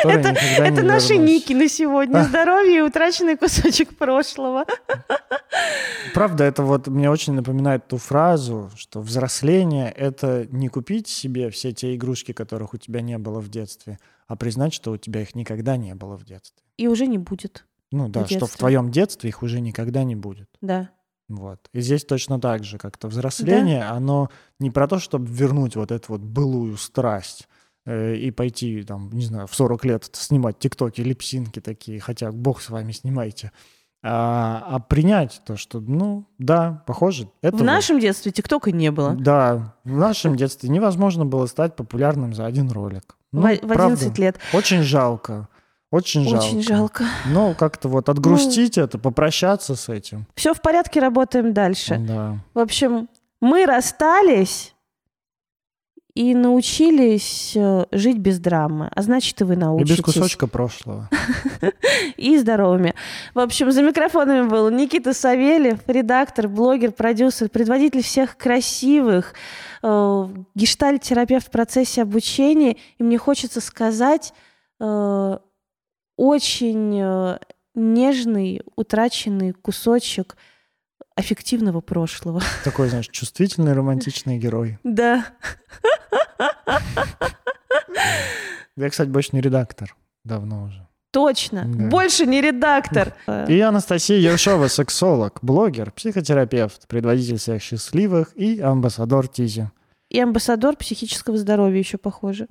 Это, это наши ники на сегодня. Здоровье и утраченный кусочек прошлого. Правда, это вот мне очень напоминает ту фразу, что взросление — это не купить себе все те игрушки, которых у тебя не было в детстве, а признать, что у тебя их никогда не было в детстве. И уже не будет. Ну да, что в твоем детстве их уже никогда не будет. Да. Вот. И здесь точно так же, как-то взросление, оно не про то, чтобы вернуть вот эту вот былую страсть э, и пойти, там, не знаю, в 40 лет снимать тиктоки, липсинки такие, хотя бог с вами снимайте, а, а принять то, что, ну, да, похоже, это В вот- нашем детстве ТикТока не было. Да, в нашем детстве невозможно было стать популярным за один ролик. Ну, В в правда, 11 лет. Очень жалко. Очень жалко. Очень жалко. Ну, как-то вот отгрустить это, попрощаться с этим. Все в порядке, работаем дальше. Да. В общем, мы расстались и научились э, жить без драмы. А значит, и вы И научитесь. без кусочка прошлого. и здоровыми. В общем, за микрофонами был Никита Савельев, редактор, блогер, продюсер, предводитель всех красивых, э, гештальт-терапевт в процессе обучения. И мне хочется сказать, э, очень э, нежный, утраченный кусочек аффективного прошлого. Такой, знаешь, чувствительный, романтичный герой. Да. Я, кстати, больше не редактор. Давно уже. Точно. Да. Больше не редактор. И Анастасия Ершова, сексолог, блогер, психотерапевт, предводитель всех счастливых и амбассадор Тизи. И амбассадор психического здоровья еще похоже.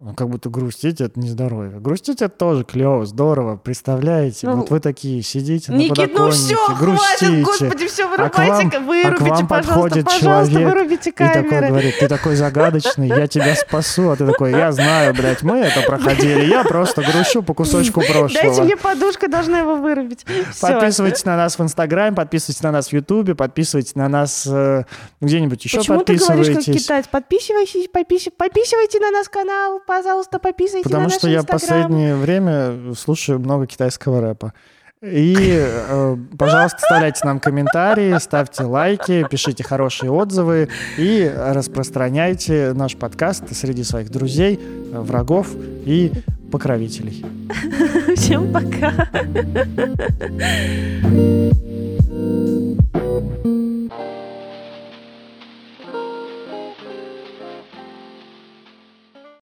Ну, Как будто грустить это не здоровье. Грустить это тоже клево, здорово. Представляете? Ну, вот вы такие сидите на Никит, ну все, подоконнике, грустите. хватит, господи, все, А к вырубайте, вам- вырубите, а к вам пожалуйста, человек вырубите И такой говорит, ты такой загадочный, я тебя спасу. А ты такой, я знаю, блядь, мы это проходили. Я просто грущу по кусочку прошлого. Дайте мне подушку, я должна его вырубить. Всё. Подписывайтесь на нас в Инстаграме, подписывайтесь на нас в Ютубе, подписывайтесь на нас э, где-нибудь еще Почему ты говоришь, как подписывайтесь. китаец? Подписывайтесь, подпис- подписывайте на наш канал, пожалуйста, подписывайтесь на Потому наш что я в Инстаграм. последнее время слушаю много китайского рэпа. И, э, пожалуйста, оставляйте нам комментарии, ставьте лайки, пишите хорошие отзывы и распространяйте наш подкаст среди своих друзей, врагов и покровителей. Всем пока.